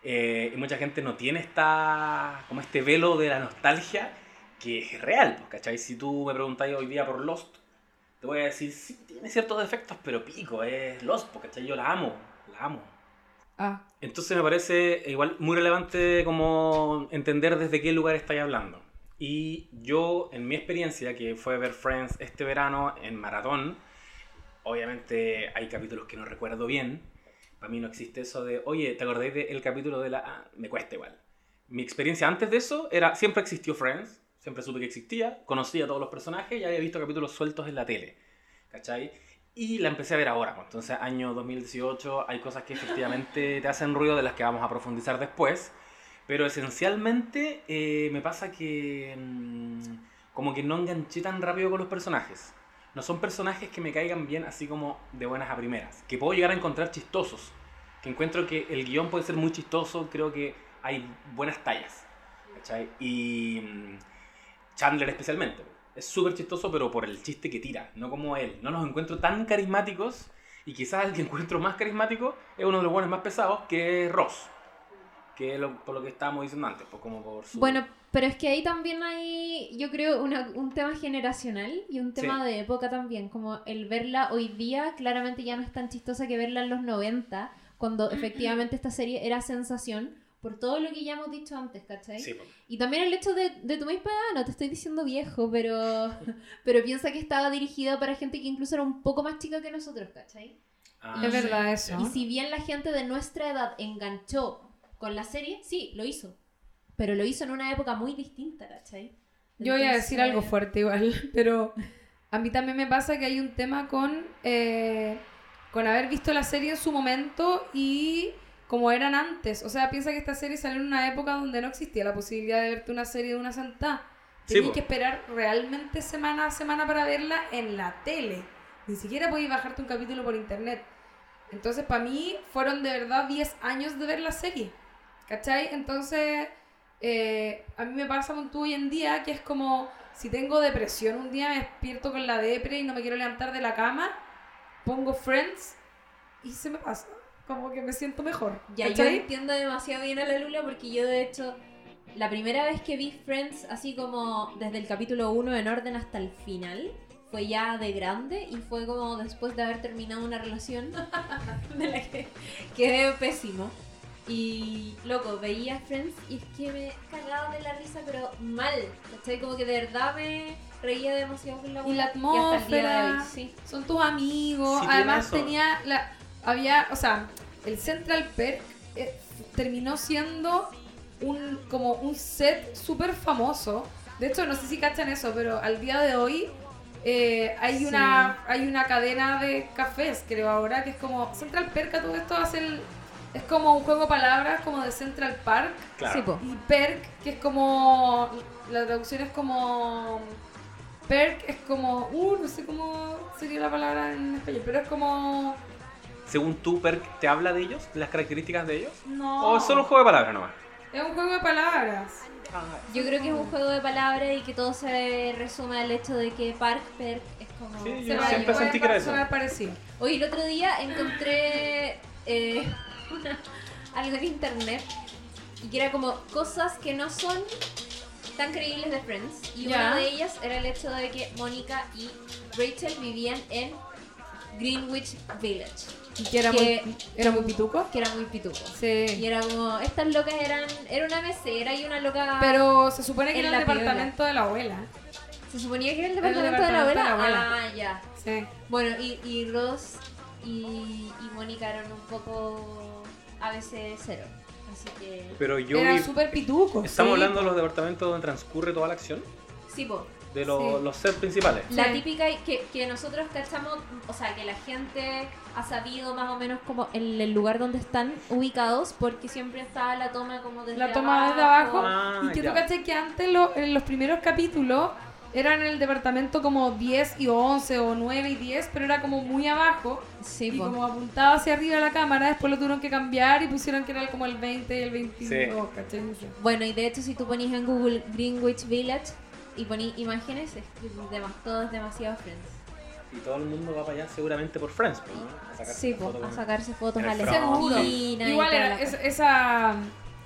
Eh, y mucha gente no tiene esta, como este velo de la nostalgia que es real, pues, ¿cachai? Si tú me preguntáis hoy día por Lost, te voy a decir, sí, tiene ciertos defectos, pero pico, es Lost, pues, ¿cachai? Yo la amo, la amo. Ah, Entonces me parece igual muy relevante como entender desde qué lugar estáis hablando. Y yo, en mi experiencia, que fue ver Friends este verano en maratón, obviamente hay capítulos que no recuerdo bien. Para mí no existe eso de, oye, ¿te acordáis del capítulo de la... Ah, me cuesta igual. Mi experiencia antes de eso era, siempre existió Friends, siempre supe que existía, conocía a todos los personajes y había visto capítulos sueltos en la tele. ¿Cachai? Y la empecé a ver ahora. pues. Entonces, año 2018, hay cosas que efectivamente te hacen ruido, de las que vamos a profundizar después. Pero esencialmente eh, me pasa que mm, como que no enganché tan rápido con los personajes. No son personajes que me caigan bien así como de buenas a primeras, que puedo llegar a encontrar chistosos, que encuentro que el guion puede ser muy chistoso, creo que hay buenas tallas. ¿cachai? Y mm, Chandler especialmente. Es súper chistoso, pero por el chiste que tira, no como él. No los encuentro tan carismáticos y quizás el que encuentro más carismático es uno de los buenos más pesados, que es Ross. Que es lo- por lo que estábamos diciendo antes, pues como por su... Bueno, pero es que ahí también hay, yo creo, una- un tema generacional y un tema Sí. de época también. Como el verla hoy día, claramente ya no es tan chistosa que verla en los 90, cuando efectivamente esta serie era sensación, por todo lo que ya hemos dicho antes, ¿cachai? Sí, pues. Y también el hecho de, de tu misma edad, no te estoy diciendo viejo, pero, pero piensa que estaba dirigida para gente que incluso era un poco más chica que nosotros, ¿cachai? Ah, Es sí. verdad eso. Y si bien la gente de nuestra edad enganchó con la serie, sí, lo hizo. Pero lo hizo en una época muy distinta, ¿cachai? Yo voy a decir algo Entonces, fuerte igual, pero a mí también me pasa que hay un tema con, eh, con haber visto la serie en su momento y como eran antes. O sea, piensa que esta serie salió en una época donde no existía la posibilidad de verte una serie de una sentada. Tenías que esperar realmente semana a semana para verla en la tele. Ni siquiera podías bajarte un capítulo por internet. Entonces, para mí, fueron de verdad 10 años de ver la serie. ¿Cachai? Entonces, eh, a mí me pasa con tú hoy en día que es como si tengo depresión un día, me despierto con la depre y no me quiero levantar de la cama, pongo Friends y se me pasa. Como que me siento mejor. Ya, yo entiendo demasiado bien a la Lula porque yo de hecho, la primera vez que vi Friends, así como desde el capítulo 1 en orden hasta el final, fue ya de grande y fue como después de haber terminado una relación de la que quedé pésimo. Y loco, veía Friends y es que me cagaba de la risa, pero mal. ¿Cachai? Como que de verdad me reía demasiado con la Y la hasta el día de hoy, atmósfera. sí. son tus amigos. Sí, Además tenía la había, o sea, el Central Perk eh, terminó siendo un como un set súper famoso. De hecho, no sé si cachan eso, pero al día de hoy eh, hay Sí. una hay una cadena de cafés, creo ahora, que es como Central Perk a todo esto hace el es como un juego de palabras como de Central Park Claro. Y perk, que es como. La traducción es como. Perk es como. Uh, no sé cómo sería la palabra en español, pero es como. Según tú, Perk, ¿te habla de ellos? ¿De las características de ellos? No. ¿O es solo un juego de palabras nomás? Es un juego de palabras. Yo creo que es un juego de palabras y que todo se resume al hecho de que Park Perk es como. Sí, Se Yo va- siempre sentí que era eso. parecido. Oye, el otro día encontré eh, una- algo en internet y que era como cosas que no son tan creíbles de Friends. Y una de ellas era el hecho de que Mónica y Rachel vivían en Greenwich Village, Y que era, Que- muy, era muy pituco. que era muy pituco. Y Sí. era como, estas locas eran, era una mesera y una loca... Pero se supone que era el departamento de la abuela. Se suponía que era el departamento, de, la abuela. departamento de la Ah, ya. Sí. Bueno, y, y Ross y, y Mónica eran un poco a veces cero. Así que. Pero yo Era vi- súper pituco. Estamos sí. hablando de los departamentos donde transcurre toda la acción, Sí, po. de los, Sí. los sets principales. La Sí. típica que, que nosotros cachamos, o sea, que la gente ha sabido más o menos como el, el lugar donde están ubicados, porque siempre estaba la toma como desde La toma desde abajo. Ah, y que ya. tú caché que antes lo- en los primeros capítulos eran en el departamento como 10 y 11 o 9 y 10, pero era como muy abajo. Sí, y po. como apuntaba hacia arriba la cámara, después lo tuvieron que cambiar y pusieron que era como el 20 y el 22, ¿cachai? No sé. Bueno, y de hecho, si tú ponís en Google Greenwich Village y ponís imágenes, es todo es demasiado Friends. Y todo el mundo va para allá seguramente por Friends, ¿no? A sacarse Sí, foto a sacarse fotos a la Igual era es- esa,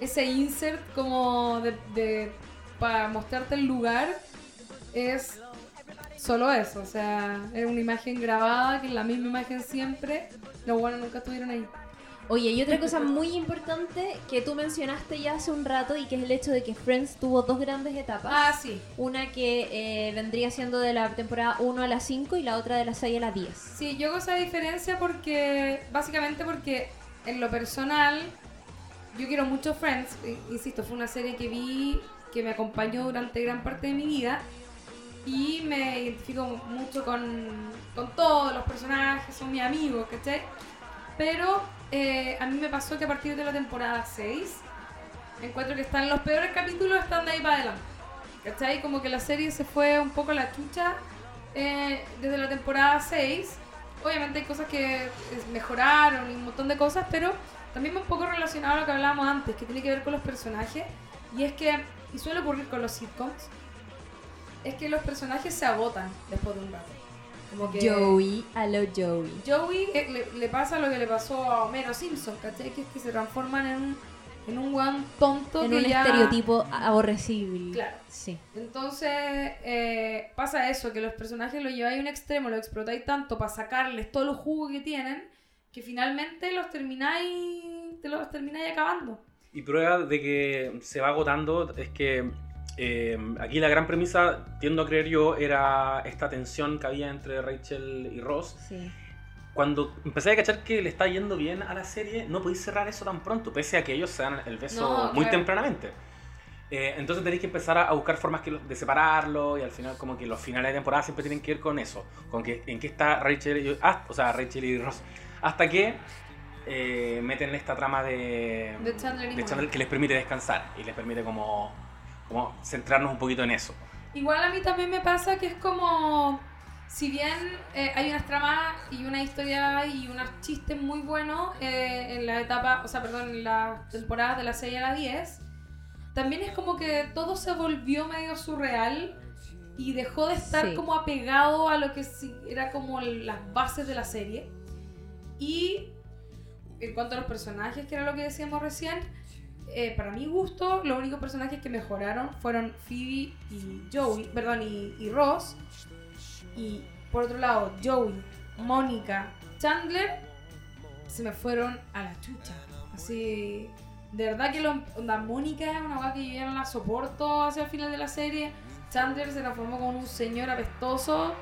ese insert como de, de- para mostrarte el lugar es solo eso, o sea, era una imagen grabada, que es la misma imagen siempre, los buenos nunca estuvieron ahí. Oye, y otra cosa muy importante que tú mencionaste ya hace un rato y que es el hecho de que Friends tuvo dos grandes etapas. Ah, sí. Una que eh, vendría siendo de la temporada 1 a la 5 y la otra de la 6 a la 10. Sí, yo hago esa diferencia porque, básicamente porque en lo personal, yo quiero mucho Friends, insisto, fue una serie que vi, que me acompañó durante gran parte de mi vida y me identifico mucho con, con todos los personajes, son mis amigos, ¿cachai? Pero eh, a mí me pasó que a partir de la temporada 6, encuentro que están los peores capítulos, están de ahí para adelante. ¿cachai? Como que la serie se fue un poco a la chucha eh, desde la temporada 6. Obviamente hay cosas que eh, mejoraron y un montón de cosas, pero también un poco relacionado a lo que hablábamos antes, que tiene que ver con los personajes. Y es que, y suele ocurrir con los sitcoms, es que los personajes se agotan después de un rato. Como que Joey, a lo Joey. Joey eh, le, le pasa lo que le pasó a Homero Simpson, ¿cachai? Que es que se transforman en un, en un weón tonto En que un ya- estereotipo aborrecible. Claro. Sí. Entonces eh, pasa eso, que los personajes lo lleváis a un extremo, lo explotáis tanto para sacarles todo el jugo que tienen, que finalmente los termináis, te los termináis acabando. Y prueba de que se va agotando es que eh, aquí la gran premisa, tiendo a creer yo, era esta tensión que había entre Rachel y Ross. Sí. Cuando empecé a cachar que le está yendo bien a la serie, no podéis cerrar eso tan pronto, pese a que ellos se dan el beso No, muy claro. tempranamente. Eh, entonces tenéis que empezar a, buscar formas que de separarlo y al final como que los finales de temporada siempre tienen que ver con eso, con que en qué está Rachel y, ah, o sea, Rachel y Ross, hasta que eh, meten esta trama de, De Chandler de Monica. que les permite descansar y les permite como, como centrarnos un poquito en eso. Igual a mí también me pasa que es como, si bien eh, hay unas tramas y una historia y unos chistes muy buenos eh, en la etapa, o sea, perdón, en las temporadas de la 6 a la 10, también es como que todo se volvió medio surreal y dejó de estar Sí. como apegado a lo que era como las bases de la serie. Y en cuanto a los personajes, que era lo que decíamos recién, eh, para mi gusto, los únicos personajes que mejoraron fueron Phoebe y Joey, perdón, y, y Ross. Y por otro lado, Joey, Mónica, Chandler se me fueron a la chucha. Así, de verdad que lo, onda, Mónica es una weá que yo ya no la soporto hacia el final de la serie. Chandler se transformó como un señor apestoso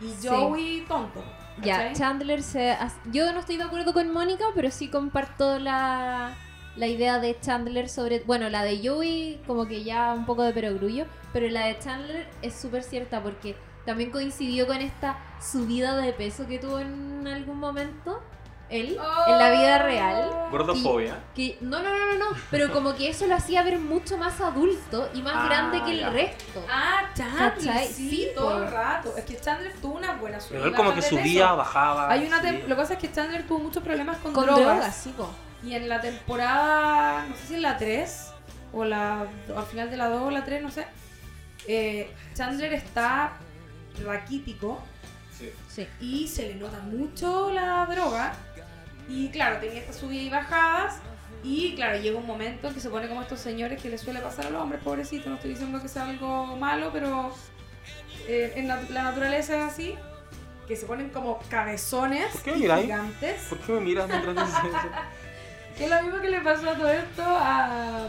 y Sí. Joey tonto. Ya. Chandler se... Yo no estoy de acuerdo con Mónica, pero sí comparto la, la idea de Chandler sobre... Bueno, la de Joey como que ya un poco de perogrullo, pero la de Chandler es súper cierta porque también coincidió con esta subida de peso que tuvo en algún momento él en la vida real. Gordofobia. Que, no, no, no, no, no, pero como que eso lo hacía ver mucho más adulto y más Ah, grande que el ya. resto. Ah, Chandler, ¿Cachai? sí, Sí, todo el rato. Es que Chandler tuvo una buena subida. Pero él como que subía, peso. bajaba. Hay una sí. Lo que pasa es que Chandler tuvo muchos problemas con, Con drogas. drogas, sí. Y en la temporada, no sé si en la 3 o la al final de la 2 o la 3, no sé. eh, Chandler está raquítico Sí. Sí. y se le nota mucho la droga. Y claro, tenía estas subidas y bajadas. Y claro, llega un momento en que se pone como estos señores que les suele pasar a los hombres, pobrecito. No estoy diciendo que sea algo malo, pero eh, en nat- la naturaleza es así. Que se ponen como cabezones gigantes. ¿Por qué me miras mientras dices eso? Que es lo mismo que le pasó a todo esto a.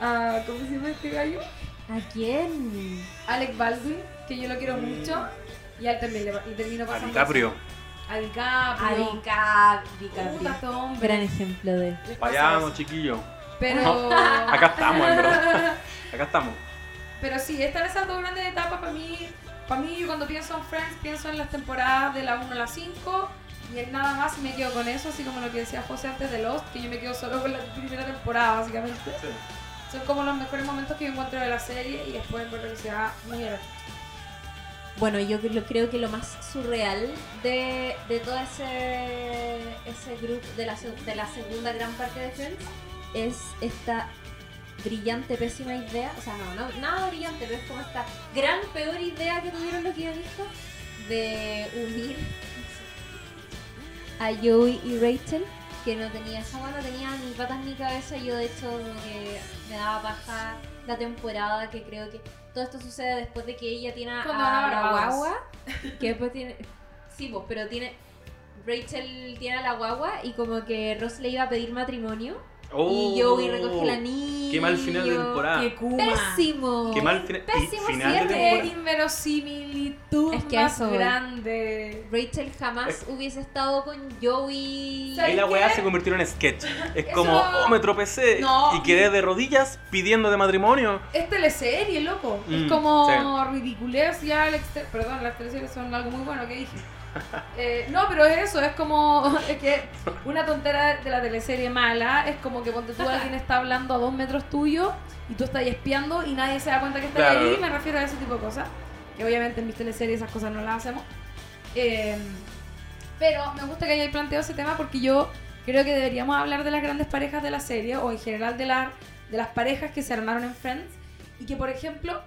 a ¿Cómo se llama este gallo? ¿A quién? Alec Baldwin, que yo lo quiero mucho. Y a él también le, le terminó A pasando. DiCaprio. A DiCaprio. A Dica- Puta, DiCaprio. este hombre. Gran ejemplo de... Pasa Vayamos, chiquillo. Pero. Acá estamos, en verdad. Acá estamos. Pero sí, están esas dos grandes etapas para mí. Para mí, cuando pienso en Friends, pienso en las temporadas de la 1 a la 5. Y en nada más me quedo con eso, así como lo que decía José antes de Lost, que yo me quedo solo con la primera temporada, básicamente. Son como los mejores momentos que yo encuentro de la serie y después encuentro que se va muy la Bueno, yo lo- creo que lo más surreal de, de todo ese, ese grupo, de la, de la segunda gran parte de Friends, es esta brillante, pésima idea, o sea, no, no, nada brillante, pero es como esta gran, peor idea que tuvieron los guionistas de unir a Joey y Rachel, que no tenía esa no tenía ni patas ni cabeza, yo de hecho como que me daba baja la temporada, que creo que todo esto sucede después de que ella tiene a, la guagua, que después tiene, sí, pues, pero tiene, Rachel tiene a la guagua y como que Ross le iba a pedir matrimonio Oh, y Joey recoge la niña. Qué mal final de temporada. ¡Qué kuma! Pésimo. Qué mal fina- Pésimo final de cierre. temporada. ¡Qué inverosímil! tú Es que más eso grande. Rachel jamás hubiese estado con Joey. ¿Sabes Ahí la weá se convirtió en sketch. Es Eso- como, oh, me tropecé No. y quedé de rodillas pidiendo de matrimonio. Es teleserie, loco. Mm, es como sí. ridiculez ya Perdón, las teleseries son algo muy bueno que dije. Eh, no, pero es eso, es como es que una tontera de la teleserie mala es como que cuando tú alguien está hablando a dos metros tuyo y tú estás ahí espiando y nadie se da cuenta que estás Claro. ahí, me refiero a ese tipo de cosas. Que obviamente en mis teleseries esas cosas no las hacemos. Eh, pero me gusta que hayáis planteado ese tema porque yo creo que deberíamos hablar de las grandes parejas de la serie o en general de, la, de las parejas que se armaron en Friends y que, por ejemplo,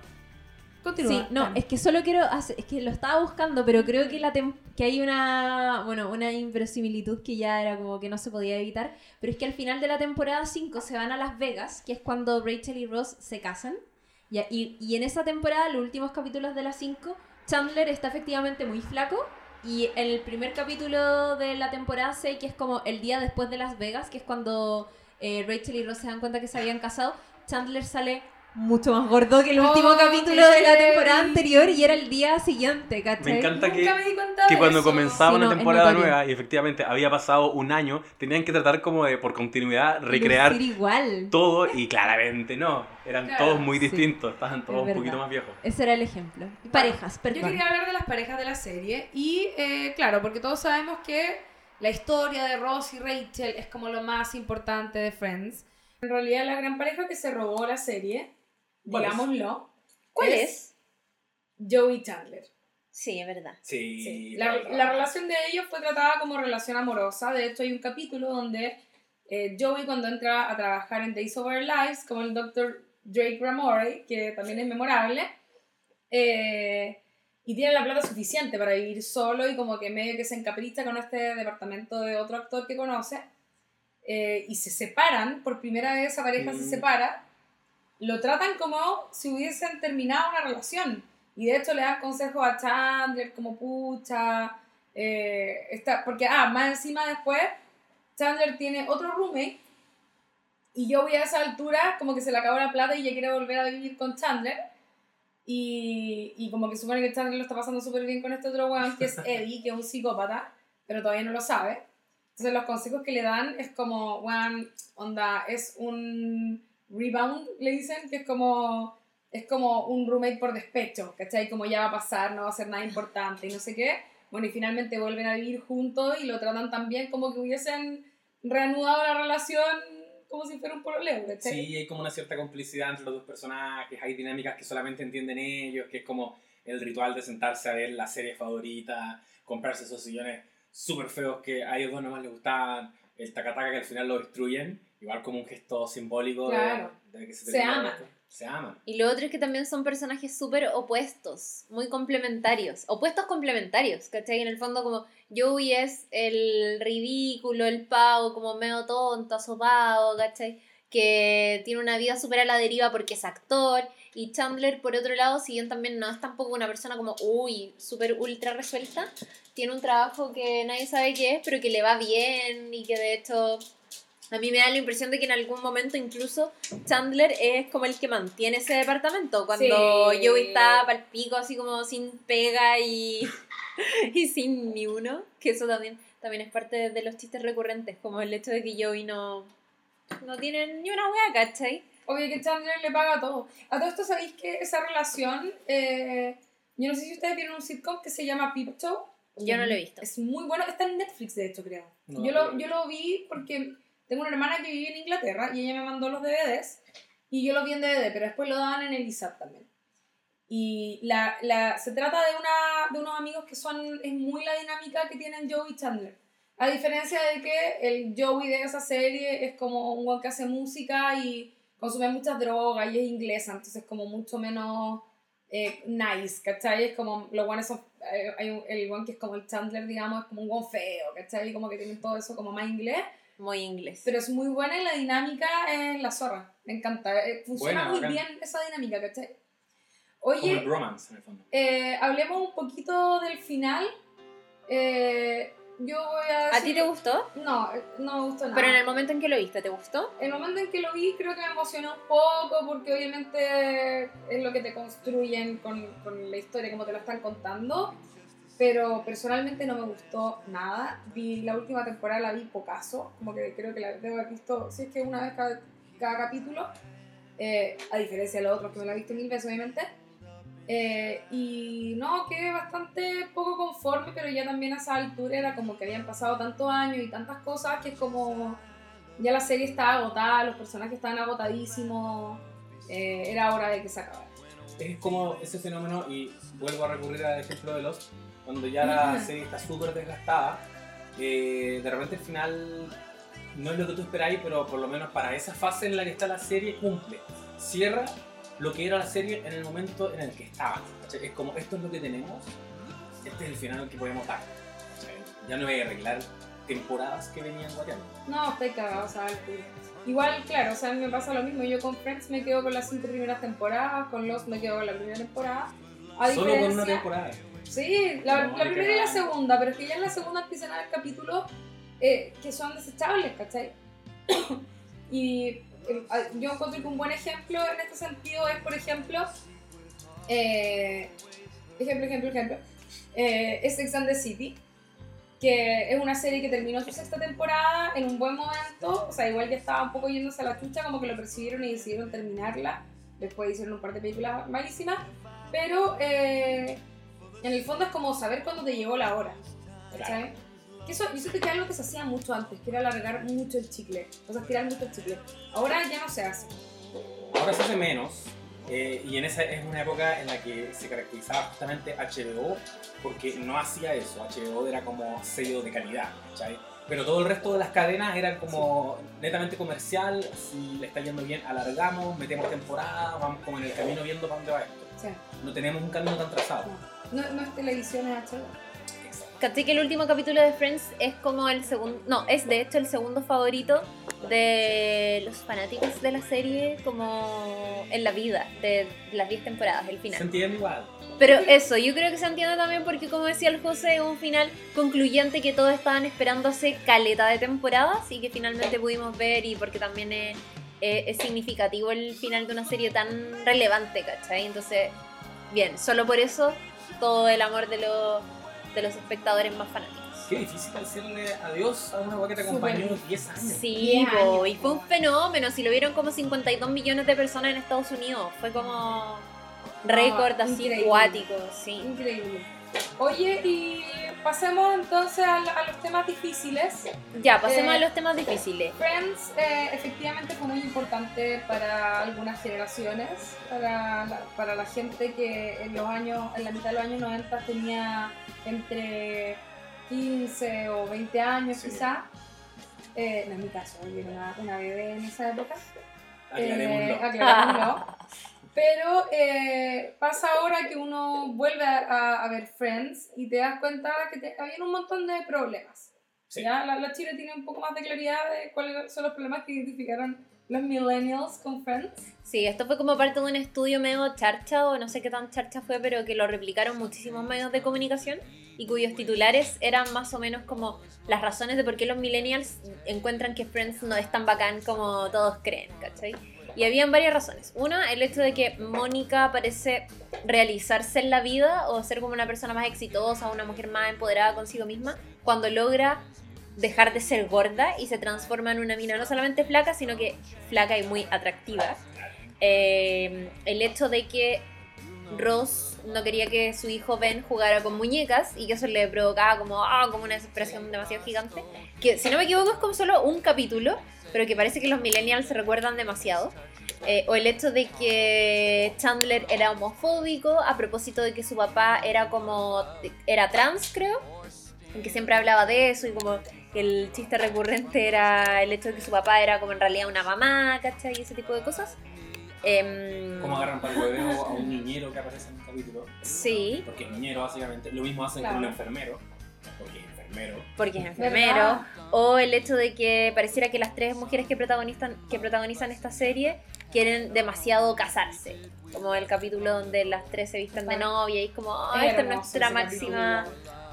continúa. Sí, no, es que solo quiero hacer, es que lo estaba buscando, pero creo que la tem- que hay una, bueno, una inverosimilitud que ya era como que no se podía evitar, pero es que al final de la temporada 5 se van a Las Vegas, que es cuando Rachel y Ross se casan. Y, y, y en esa temporada, los últimos capítulos de las 5, Chandler está efectivamente muy flaco. Y en el primer capítulo de la temporada 6, que es como el día después de Las Vegas, que es cuando eh, Rachel y Ross se dan cuenta que se habían casado, Chandler sale mucho más gordo que el Oh, último capítulo de la temporada anterior y era el día siguiente, ¿cachai? Me encanta que, Nunca me di cuenta que de cuando eso. comenzaba Sí, una no, temporada nueva y efectivamente había pasado un año, tenían que tratar como de, por continuidad, recrear igual. todo y claramente no. Eran Claro. todos muy Sí. distintos, estaban todos un poquito más viejos. Ese era el ejemplo. Parejas, Yo quería hablar de las parejas de la serie y, eh, claro, porque todos sabemos que la historia de Ross y Rachel es como lo más importante de Friends. En realidad, la gran pareja que se robó la serie. Digámoslo, ¿Cuál es? Joey Chandler. Sí, es verdad. Sí. Sí. La, la relación de ellos fue tratada como relación amorosa. De hecho, hay un capítulo donde eh, Joey, cuando entra a trabajar en Days of Our Lives, como el Dr. Drake Ramore, que también es memorable, eh, y tiene la plata suficiente para vivir solo y como que medio que se encapricha con este departamento de otro actor que conoce, eh, y se separan, por primera vez esa pareja se Mm. separa, lo tratan como si hubiesen terminado una relación. Y de hecho le dan consejos a Chandler como pucha. eh, está, porque, ah, más encima después, Chandler tiene otro roommate. Y Joey a esa altura, como que se le acabó la plata y ya quiere volver a vivir con Chandler. Y, y como que supone que Chandler lo está pasando súper bien con este otro weón, que es Eddie, que es un psicópata, pero todavía no lo sabe. Entonces los consejos que le dan es como, weón, onda, es un rebound, le dicen, que es como, es como un roommate por despecho, ¿cachai? Como ya va a pasar, no va a ser nada importante y no sé qué. Bueno, y finalmente vuelven a vivir juntos y lo tratan tan bien como que hubiesen reanudado la relación como si fuera un pololeo, ¿cachai? Sí, hay como una cierta complicidad entre los dos personajes, hay dinámicas que solamente entienden ellos, que es como el ritual de sentarse a ver la serie favorita, comprarse esos sillones súper feos que a ellos dos nomás les gustaban, el tacataca que al final lo destruyen, igual como un gesto simbólico de- Claro. de, que se, Se aman. Se aman. Y lo otro es que también son personajes súper opuestos, muy complementarios. Opuestos complementarios, ¿cachai? En el fondo como Joey es el ridículo, el pavo, como medio tonto, asopado, ¿cachai? Que tiene una vida súper a la deriva porque es actor. Y Chandler, por otro lado, si bien también no es tampoco una persona como, uy, súper ultra resuelta, tiene un trabajo que nadie sabe qué es, pero que le va bien y que de hecho a mí me da la impresión de que en algún momento incluso Chandler es como el que mantiene ese departamento. Cuando Sí. Joey está pal pico, así como sin pega y, y sin ni uno. Que eso también, también es parte de, los chistes recurrentes, como el hecho de que Joey no, no tiene ni una wea, ¿cachai? Obvio que Chandler le paga todo. A todo esto, ¿sabéis que esa relación... eh, yo no sé si ustedes vieron un sitcom que se llama Show. Yo no lo he visto. Es muy bueno. Está en Netflix, de hecho, creo. No, yo, lo, yo lo vi porque tengo una hermana que vive en Inglaterra y ella me mandó los DVDs y yo los vi en DVD, pero después lo daban en el también. Y la, la, se trata de, una, de unos amigos que son, es muy la dinámica que tienen Joey y Chandler. A diferencia de que el Joey de esa serie es como un guan que hace música y consume muchas drogas y es inglesa, entonces como mucho menos eh, nice, ¿cachai? Es como, los guanes son, hay un- el guan que es como el Chandler, digamos, es como un guan feo, ¿cachai? Como que tienen todo eso como más inglés, Muy inglés. pero es muy buena y la dinámica es la zorra, me encanta, eh, funciona Buena, muy bacán. bien esa dinámica, ¿cachai? Como el Oye, romance, en el fondo. eh, hablemos un poquito del final. Eh, yo voy a ¿A decir... ti te gustó? No, no me gustó nada. Pero en el momento en que lo viste, ¿te gustó? El momento en que lo vi creo que me emocionó un poco porque obviamente es lo que te construyen con, con la historia, como te lo están contando. Pero personalmente no me gustó nada. Vi la última temporada, la vi pocaso, como que creo que la debo haber visto, si es que una vez cada, cada capítulo, eh, a diferencia de los otros que me la he visto mil veces obviamente. Eh, y no, quedé bastante poco conforme, pero ya también a esa altura era como que habían pasado tantos años y tantas cosas que es como ya la serie estaba agotada, los personajes estaban agotadísimos, eh, era hora de que se acabara. Es como ese fenómeno, y vuelvo a recurrir al ejemplo de los, cuando ya la serie está súper desgastada, eh, de repente el final no es lo que tú esperáis, pero por lo menos para esa fase en la que está la serie cumple. Cierra lo que era la serie en el momento en el que estaba. ¿cachai? Es como, esto es lo que tenemos, este es el final que podemos dar. ¿cachai? Ya no voy a arreglar temporadas que venían guateando. No, estoy cagado, o sea. Igual, claro, o sea, me pasa lo mismo. Yo con Friends me quedo con las cinco primeras temporadas, con Lost me quedo con la primera temporada. A Solo con una temporada. Sí, la, No, la primera y la segunda, pero es que ya en la segunda empiezan a haber capítulos eh, que son desechables, ¿cachai? y yo encuentro que un buen ejemplo en este sentido es, por ejemplo, eh, ejemplo, ejemplo, ejemplo, eh, es Sex City, que es una serie que terminó su sexta temporada en un buen momento, o sea, igual ya estaba un poco yéndose a la chucha, como que lo percibieron y decidieron terminarla, después hicieron un par de películas malísimas, pero eh, en el fondo es como saber cuándo te llegó la hora, ¿cachai? Que eso, yo siento que es algo que se hacía mucho antes, que era alargar mucho el chicle, o sea, estirar mucho el chicle. Ahora ya no se hace. Ahora se hace menos. eh, y en esa es una época en la que se caracterizaba justamente HBO porque no hacía eso. HBO era como sello de calidad, ¿cachai? Pero todo el resto de las cadenas eran como netamente comercial. Si le está yendo bien, alargamos, metemos temporada, vamos como en el camino viendo para dónde va esto. Sea, No tenemos un camino tan trazado. no, no es televisión, es HBO. Caché que el último capítulo de Friends es como el segundo, no, es de hecho el segundo favorito de los fanáticos de la serie como en la vida, de las 10 temporadas, el Se final. entiende igual. Pero eso, yo creo que se entiende también porque como decía el José, es un final concluyente que todos estaban esperando hace caleta de temporadas y que finalmente pudimos ver y porque también es, es- es significativo el final de una serie tan relevante, ¿cachai? Entonces, bien, solo por eso todo el amor de los, de los espectadores más fanáticos. Qué difícil decirle adiós a una weá que te acompañó 10 años. Sí, 10 po, y fue un fenómeno, si lo vieron como 52 millones de personas en Estados Unidos, fue como récord así increíble. cuático, sí. Increíble. Oye, y pasemos entonces a, la- a los temas difíciles. Ya, pasemos Eh, a los temas difíciles. Friends eh, efectivamente fue muy importante para algunas generaciones, para la, para la gente que en los años, en la mitad de los años 90 tenía entre 15 o 20 años Sí. quizá. Eh, no es mi caso, yo era una, una bebé en esa época. Aclarémoslo. Eh, aclarémoslo. Pero eh, pasa ahora que uno vuelve a, a- ver Friends y te das cuenta que te, había un montón de problemas. Sí. ¿ya? La, la Chile tiene un poco más de claridad de cuáles son los problemas que identificaron los millennials con Friends. Sí, esto fue como parte de un estudio medio charcha, o no sé qué tan charcha fue, pero que lo replicaron muchísimos medios de comunicación y cuyos titulares eran más o menos como las razones de por qué los millennials encuentran que Friends no es tan bacán como todos creen, ¿cachai? Y habían varias razones. Una, el hecho de que Mónica parece realizarse en la vida o ser como una persona más exitosa, una mujer más empoderada consigo misma, cuando logra dejar de ser gorda y se transforma en una mina no solamente flaca, sino que flaca y muy atractiva. Eh, el hecho de que Ross no quería que su hijo Ben jugara con muñecas y que eso le provocaba como, ah, como una desesperación demasiado gigante. Que si no me equivoco es como solo un capítulo, pero que parece que los millennials se recuerdan demasiado. Eh, o el hecho de que Chandler era homofóbico a propósito de que su papá era como, era trans creo, en que siempre hablaba de eso y como que el chiste recurrente era el hecho de que su papá era como en realidad una mamá, ¿cachai? Y ese tipo de cosas. Cómo agarran para el hueveo a un niñero que aparece en un capítulo. Sí, Porque es niñero, básicamente. Lo mismo hacen Claro. con un enfermero. Porque enfermero. porque es enfermero. ¿Verdad? O el hecho de que pareciera que las tres mujeres que protagonizan, que protagonizan esta serie quieren demasiado casarse. Como el capítulo donde las tres se visten de Ah. novia y es como, "Ay, esta es nuestra máxima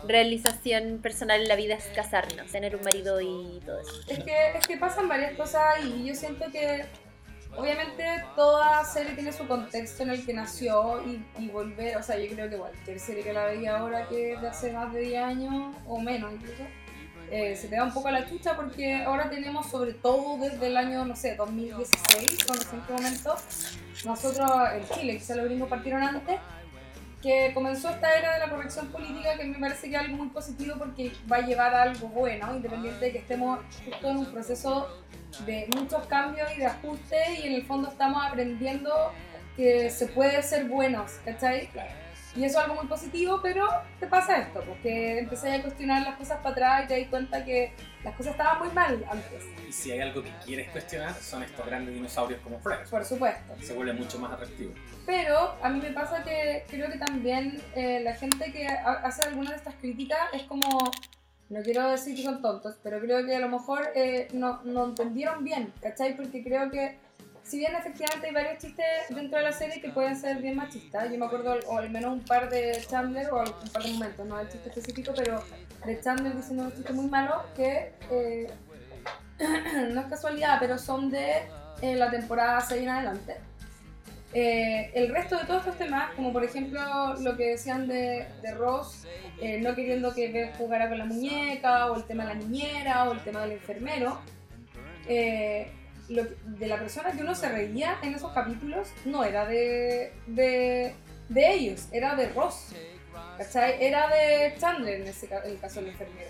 realización personal en la vida es casarnos, tener un marido y todo eso. Es que, es que pasan varias cosas y yo siento que obviamente toda serie tiene su contexto en el que nació y, y volver, o sea, yo creo que cualquier serie que la veía ahora que es de hace más de 10 años o menos incluso, eh, se te da un poco la chucha porque ahora tenemos sobre todo desde el año, no sé, 2016, o no sé en qué momento, nosotros en Chile, quizá los gringos partieron antes, que comenzó esta era de la corrección política que me parece que es algo muy positivo porque va a llevar a algo bueno, independiente de que estemos justo en un proceso de muchos cambios y de ajustes y en el fondo estamos aprendiendo que se puede ser buenos, ¿cachai? Y eso es algo muy positivo, pero te pasa esto, porque empecé a cuestionar las cosas para atrás y te das cuenta que las cosas estaban muy mal antes, Y si hay algo que quieres cuestionar, son estos grandes dinosaurios como Fred. por supuesto. Se vuelve mucho más atractivo. Pero a mí me pasa que creo que también eh, la gente que ha- hace algunas de estas críticas es como, no quiero decir que son tontos, pero creo que a lo mejor eh, no, no entendieron bien, ¿cachai? Porque creo que si bien efectivamente hay varios chistes dentro de la serie que pueden ser bien machistas, yo me acuerdo o al menos un par de Chandler o un par de momentos, no el chiste específico, pero de Chandler diciendo un chiste muy malo que eh, no es casualidad, pero son de eh, la temporada 6 en adelante. Eh, el resto de todos estos temas, como por ejemplo lo que decían de, de Ross, eh, no queriendo que Beth jugara con la muñeca, o el tema de la niñera, o el tema del enfermero, eh, lo de la persona que uno se reía en esos capítulos no era de, de, de ellos, era de Ross. ¿cachai? Era de Chandler en, ese, en el caso del enfermero.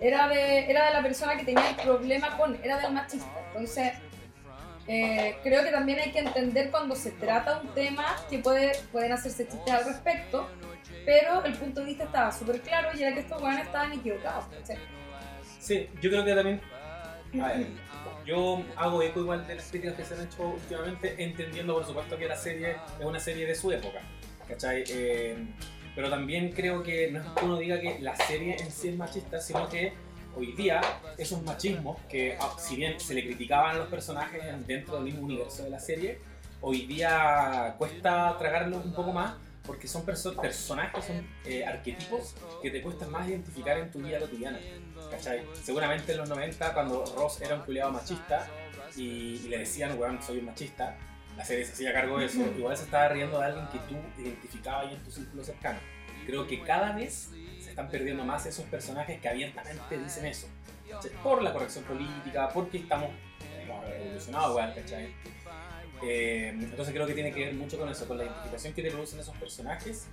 Era de, era de la persona que tenía el problema con, era del machista. Entonces, eh, creo que también hay que entender cuando se trata un tema que puede, pueden hacerse chistes al respecto, pero el punto de vista estaba súper claro y era que estos weones estaban equivocados. ¿cachai? Sí, yo creo que también. A ver, yo hago eco igual de las críticas que se han hecho últimamente, entendiendo por supuesto que la serie es una serie de su época. ¿Cachai? Eh, pero también creo que no es que uno diga que la serie en sí es machista, sino que hoy día esos machismos que, ah, si bien se le criticaban a los personajes dentro del mismo universo de la serie, hoy día cuesta tragarlos un poco más porque son perso- personajes, son eh, arquetipos que te cuesta más identificar en tu vida cotidiana. ¿Cachai? Seguramente en los 90, cuando Ross era un culiado machista y, y le decían, weón, soy un machista, la serie se hacía cargo de eso, igual se estaba riendo de alguien que tú identificabas ahí en tu círculo cercano. Creo que cada vez se están perdiendo más esos personajes que abiertamente dicen eso. ¿cachai? Por la corrección política, porque estamos hemos evolucionado, weón, ¿cachai? Eh, entonces creo que tiene que ver mucho con eso, con la identificación que te producen esos personajes.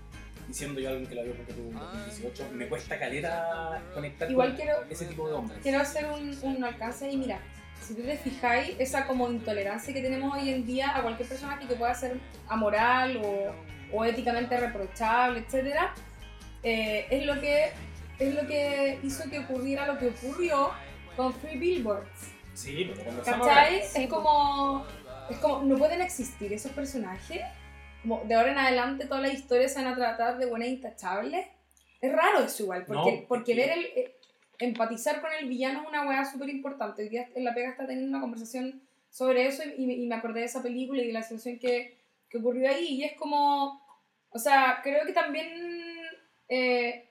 Y siendo yo alguien que la vio porque tuvo en 2018, me cuesta calera conectar Igual con quiero- ese tipo de hombres. Quiero hacer un, un alcance y mira, si tú te fijáis, esa como intolerancia que tenemos hoy en día a cualquier personaje que pueda ser amoral o, o éticamente reprochable, etcétera, eh, es lo que es lo que hizo que ocurriera lo que ocurrió con Free Billboards. Sí, pero conversamos ¿Cachai? Es como es como no pueden existir esos personajes. De ahora en adelante todas las historias se van a tratar de buenas e intachables. Es raro eso igual, porque, No, porque ver el, eh, empatizar con el villano es una weá súper importante. Hoy día en La Pega está teniendo una conversación sobre eso y, y me acordé de esa película y de la situación que, que ocurrió ahí. Y es como, o sea, creo que también, eh,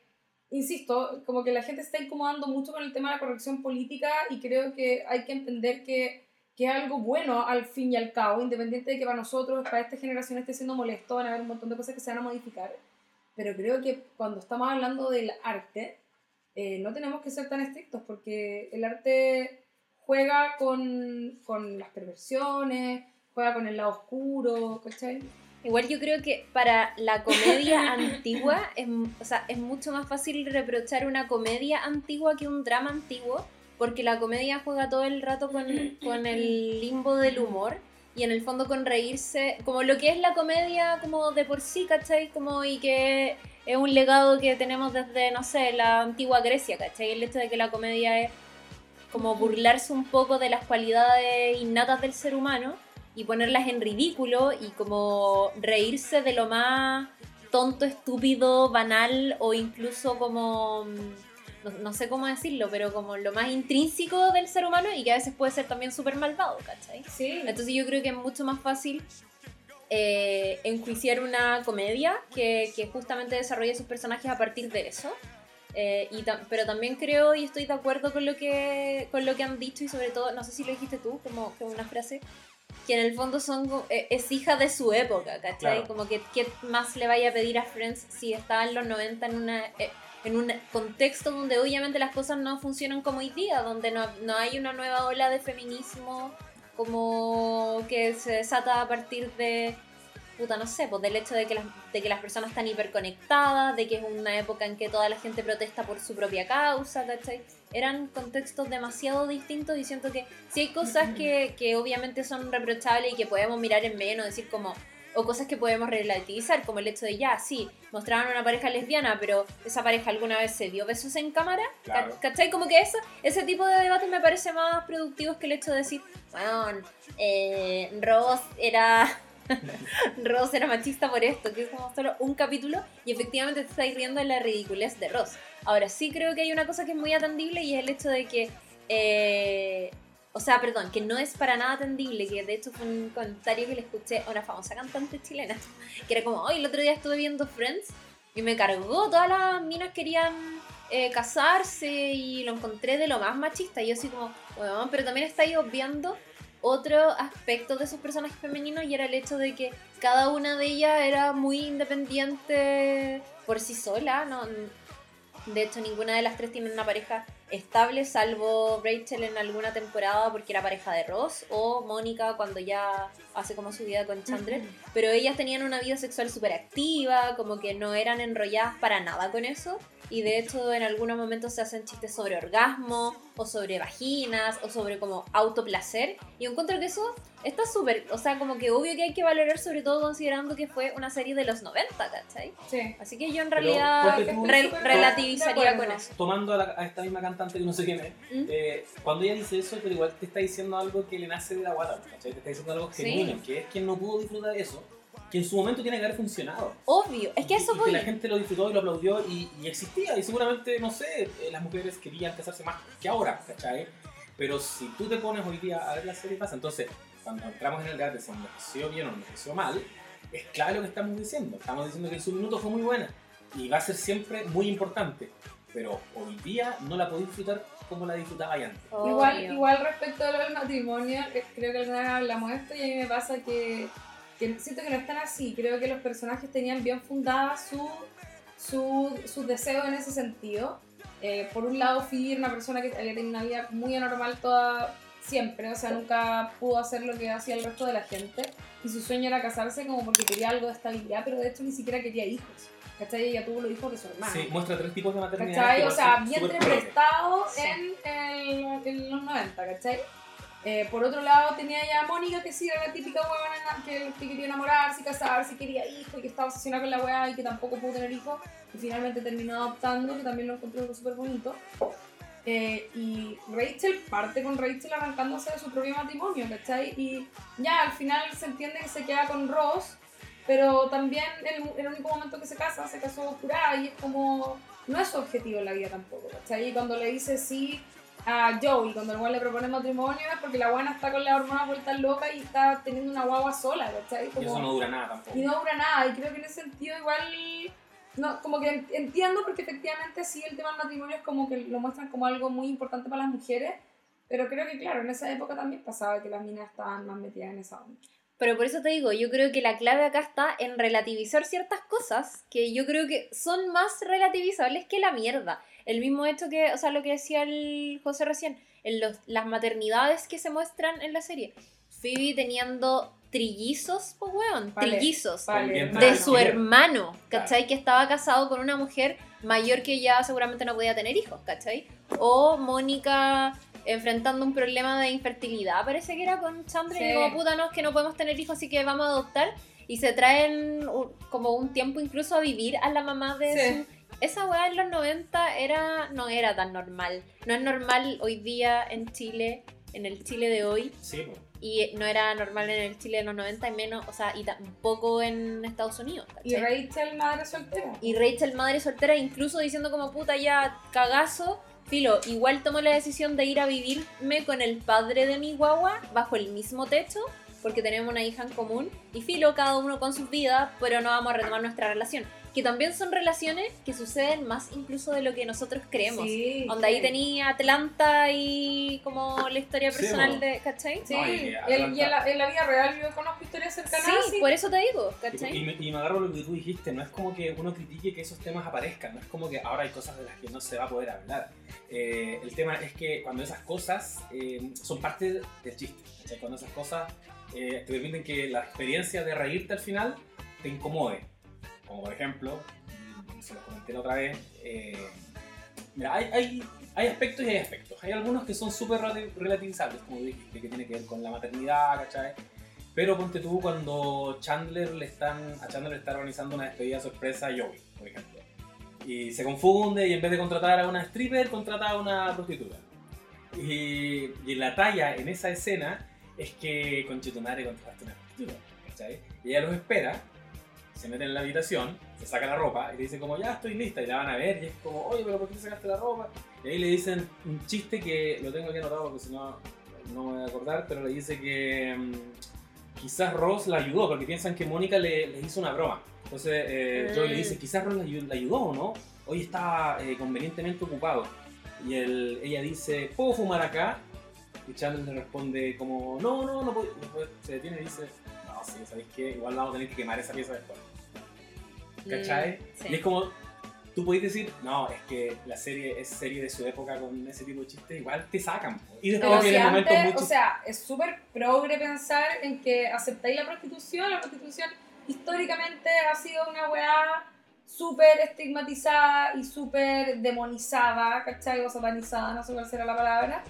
insisto, como que la gente está incomodando mucho con el tema de la corrección política y creo que hay que entender que, que es algo bueno al fin y al cabo, independiente de que para nosotros, para esta generación esté siendo molesto, van a haber un montón de cosas que se van a modificar. Pero creo que cuando estamos hablando del arte, eh, no tenemos que ser tan estrictos porque el arte juega con, con las perversiones, juega con el lado oscuro, ¿cachai? Igual yo creo que para la comedia antigua es, o sea, es mucho más fácil reprochar una comedia antigua que un drama antiguo, porque la comedia juega todo el rato con, con el limbo del humor y en el fondo con reírse, como lo que es la comedia como de por sí, ¿cachai? Como y que es un legado que tenemos desde, no sé, la antigua Grecia, ¿cachai? El hecho de que la comedia es como burlarse un poco de las cualidades innatas del ser humano y ponerlas en ridículo y como reírse de lo más tonto, estúpido, banal o incluso como, mm, no, no sé cómo decirlo, pero como lo más intrínseco del ser humano y que a veces puede ser también súper malvado, ¿cachai? Sí. Entonces yo creo que es mucho más fácil eh, enjuiciar una comedia que, que justamente desarrolla sus personajes a partir de eso. Eh, y pero también creo y estoy de acuerdo con lo que con lo que han dicho y sobre todo, no sé si lo dijiste tú, como, como una frase, que en el fondo son eh, es hija de su época, ¿cachai? Claro. Como que qué más le vaya a pedir a Friends si estaba en los 90 en una eh, en un contexto donde obviamente las cosas no funcionan como hoy día, donde no, no hay una nueva ola de feminismo como que se desata a partir de puta, no sé, pues del hecho de que, las, de que las personas están hiperconectadas, de que es una época en que toda la gente protesta por su propia causa, ¿cachai? Eran contextos demasiado distintos y siento que sí hay cosas que, que obviamente son reprochables y que podemos mirar en menos, decir como, o cosas que podemos relativizar, como el hecho de ya, sí, mostraban una pareja lesbiana, pero esa pareja alguna vez se dio besos en cámara, Claro. Ca- ¿cachai? Como que eso, ese tipo de debate me parece más productivos que el hecho de decir, bueno, eh, Ross era Ross era machista por esto, que es como solo un capítulo y efectivamente te estáis riendo de la ridiculez de Ross. Ahora sí creo que hay una cosa que es muy atendible y es el hecho de que, eh, o sea, perdón, que no es para nada atendible, que de hecho fue un comentario que le escuché a una famosa cantante chilena, que era como, hoy el otro día estuve viendo Friends y me cargó, todas las minas querían eh, casarse y lo encontré de lo más machista. Y yo así como, bueno, pero también estáis obviando otro aspecto de esos personajes femeninos y era el hecho de que cada una de ellas era muy independiente por sí sola, no, de hecho ninguna de las tres tiene una pareja estable, salvo Rachel en alguna temporada porque era pareja de Ross o Mónica cuando ya hace como su vida con Chandler, pero ellas tenían una vida sexual súper activa, como que no eran enrolladas para nada con eso. Y de hecho en algunos momentos se hacen chistes sobre orgasmo, o sobre vaginas, o sobre como autoplacer. Y encuentro que eso está súper, o sea, como que obvio que hay que valorar sobre todo considerando que fue una serie de los 90, ¿cachai? Sí. Así que yo en realidad tú- re- relativizaría con eso. Tomando a, la- a esta misma cantante que no sé quién es, ¿Mm? eh, cuando ella dice eso, pero igual te está diciendo algo que le nace de la guata, ¿cachai? Te está diciendo algo Sí. genuino, que es quien no pudo disfrutar de eso, que en su momento tiene que haber funcionado. Obvio, es que Y- eso y voy. que la gente lo disfrutó y lo aplaudió y, y existía. Y seguramente, no sé, eh, las mujeres querían casarse más que ahora, ¿cachai? Pero si tú te pones hoy día a ver la serie pasa, entonces cuando entramos en el debate si envejeció bien o envejeció mal, es clave lo que estamos diciendo. Estamos diciendo que en su minuto fue muy buena y va a ser siempre muy importante. Pero hoy día no la podéis disfrutar como la disfrutaba antes. Igual, igual respecto a lo del matrimonio, que creo que alguna vez hablamos de esto y a mí me pasa que, que siento que no están así. Creo que los personajes tenían bien fundada su, su, sus deseos en ese sentido. Eh, por un lado, Phoebe era una persona que había tenido una vida muy anormal toda siempre, o sea, nunca pudo hacer lo que hacía el resto de la gente. Y su sueño era casarse como porque quería algo de estabilidad, pero de hecho ni siquiera quería hijos. ¿Cachai? Ella tuvo los hijos de su hermano. Sí, muestra tres tipos de maternidad. ¿Cachai? O sea, vientre prestado Sí. en, el- en los 90, ¿cachai? Eh, por otro lado tenía ya a Mónica que sí era la típica huevona que, que quería enamorarse, casarse, quería hijos y que estaba obsesionada con la weá y que tampoco pudo tener hijos y finalmente terminó adoptando, que también lo encontré súper bonito. Eh, y Rachel parte con Rachel arrancándose de su propio matrimonio, ¿cachai? Y ya al final se entiende que se queda con Ross, pero también el, el único momento que se casa, se casó curada y es como, no es su objetivo en la vida tampoco, ¿cachai? Y cuando le dice sí a Joey, cuando el güey le propone matrimonio es porque la buena está con la hormona vuelta loca y está teniendo una guagua sola, ¿cachai? Y Como- eso no dura nada tampoco. y no dura nada. Y creo que en ese sentido igual, no, como que en- entiendo porque efectivamente sí el tema del matrimonio es como que lo muestran como algo muy importante para las mujeres, pero creo que claro, en esa época también pasaba que las minas estaban más metidas en esa onda. Pero por eso te digo, yo creo que la clave acá está en relativizar ciertas cosas que yo creo que son más relativizables que la mierda. El mismo hecho que, o sea, lo que decía el José recién, en los, las maternidades que se muestran en la serie. Phoebe teniendo trillizos, pues weón, Vale, trillizos. Vale, de hermano. su hermano, ¿cachai? Que estaba casado con una mujer mayor que ya seguramente no podía tener hijos, ¿cachai? O Mónica enfrentando un problema de infertilidad, parece que era con Chandra, Sí. y como puta, no, es que no podemos tener hijos, así que vamos a adoptar. Y se traen como un tiempo incluso a vivir a la mamá de Sí. su... Esa weá en los 90 era, no era tan normal. No es normal hoy día en Chile, en el Chile de hoy, Sí, y no era normal en el Chile de los 90 y menos, o sea, y tampoco en Estados Unidos. Y. Rachel, madre soltera. Y Rachel, madre soltera, incluso diciendo como puta ya cagazo, filo, igual tomó la decisión de ir a vivirme con el padre de mi guagua bajo el mismo techo, porque tenemos una hija en común, y filo, cada uno con sus vidas, pero no vamos a retomar nuestra relación. Que también son relaciones que suceden más incluso de lo que nosotros creemos. Sí, Donde ahí sí. tenía Atlanta y como la historia Sí, personal po. de, ¿cachai? Sí, No, y y, el- y en, la, en la vida real yo conozco historias cercanas. Sí, así. por eso te digo, Y, ¿cachai? y me, y me agarro lo que tú dijiste, no es como que uno critique que esos temas aparezcan, no es como que ahora hay cosas de las que no se va a poder hablar. Eh, el tema es que cuando esas cosas eh, son parte del chiste, ¿cachai? cuando esas cosas eh, te permiten que la experiencia de reírte al final te incomode. Como por ejemplo, se lo comenté la otra vez, eh, mira, hay, hay, hay aspectos y hay aspectos. Hay algunos que son súper relati- relativizables, como dijiste, que tiene que ver con la maternidad, ¿cachai? Pero ponte tú cuando Chandler le están, a Chandler le está organizando una despedida sorpresa a Joey, por ejemplo. Y se confunde y en vez de contratar a una stripper, contrata a una prostituta. Y, y la talla en esa escena es que con Chetumare contrataste una prostituta, ¿cachai? Y ella los espera, se mete en la habitación, se saca la ropa y le dice como, ya estoy lista, y la van a ver y es como, oye, pero ¿por qué te sacaste la ropa? Y ahí le dicen un chiste que lo tengo aquí anotado porque si no, no me voy a acordar, pero le dice que mm, quizás Ross la ayudó porque piensan que Mónica le, le hizo una broma. Entonces eh, Mm. Joey le dice, quizás Ross la, la ayudó o no, hoy está eh, convenientemente ocupado. Y él- ella dice, ¿puedo fumar acá? Y Chandler le responde como, no, no, no puedo. Se detiene y dice, sí, ¿sabéis qué? Igual vamos a tener que quemar esa pieza después. ¿Cachai? Mm, sí. Y es como, tú podés decir, no, es que la serie es serie de su época con ese tipo de chistes, igual te sacan. po. Y después Pero si viene momentos muy antes, o sea, es súper progre pensar en que aceptáis la prostitución. La prostitución históricamente ha sido una weá súper estigmatizada y súper demonizada, ¿cachai? O satanizada, no sé cuál será la palabra.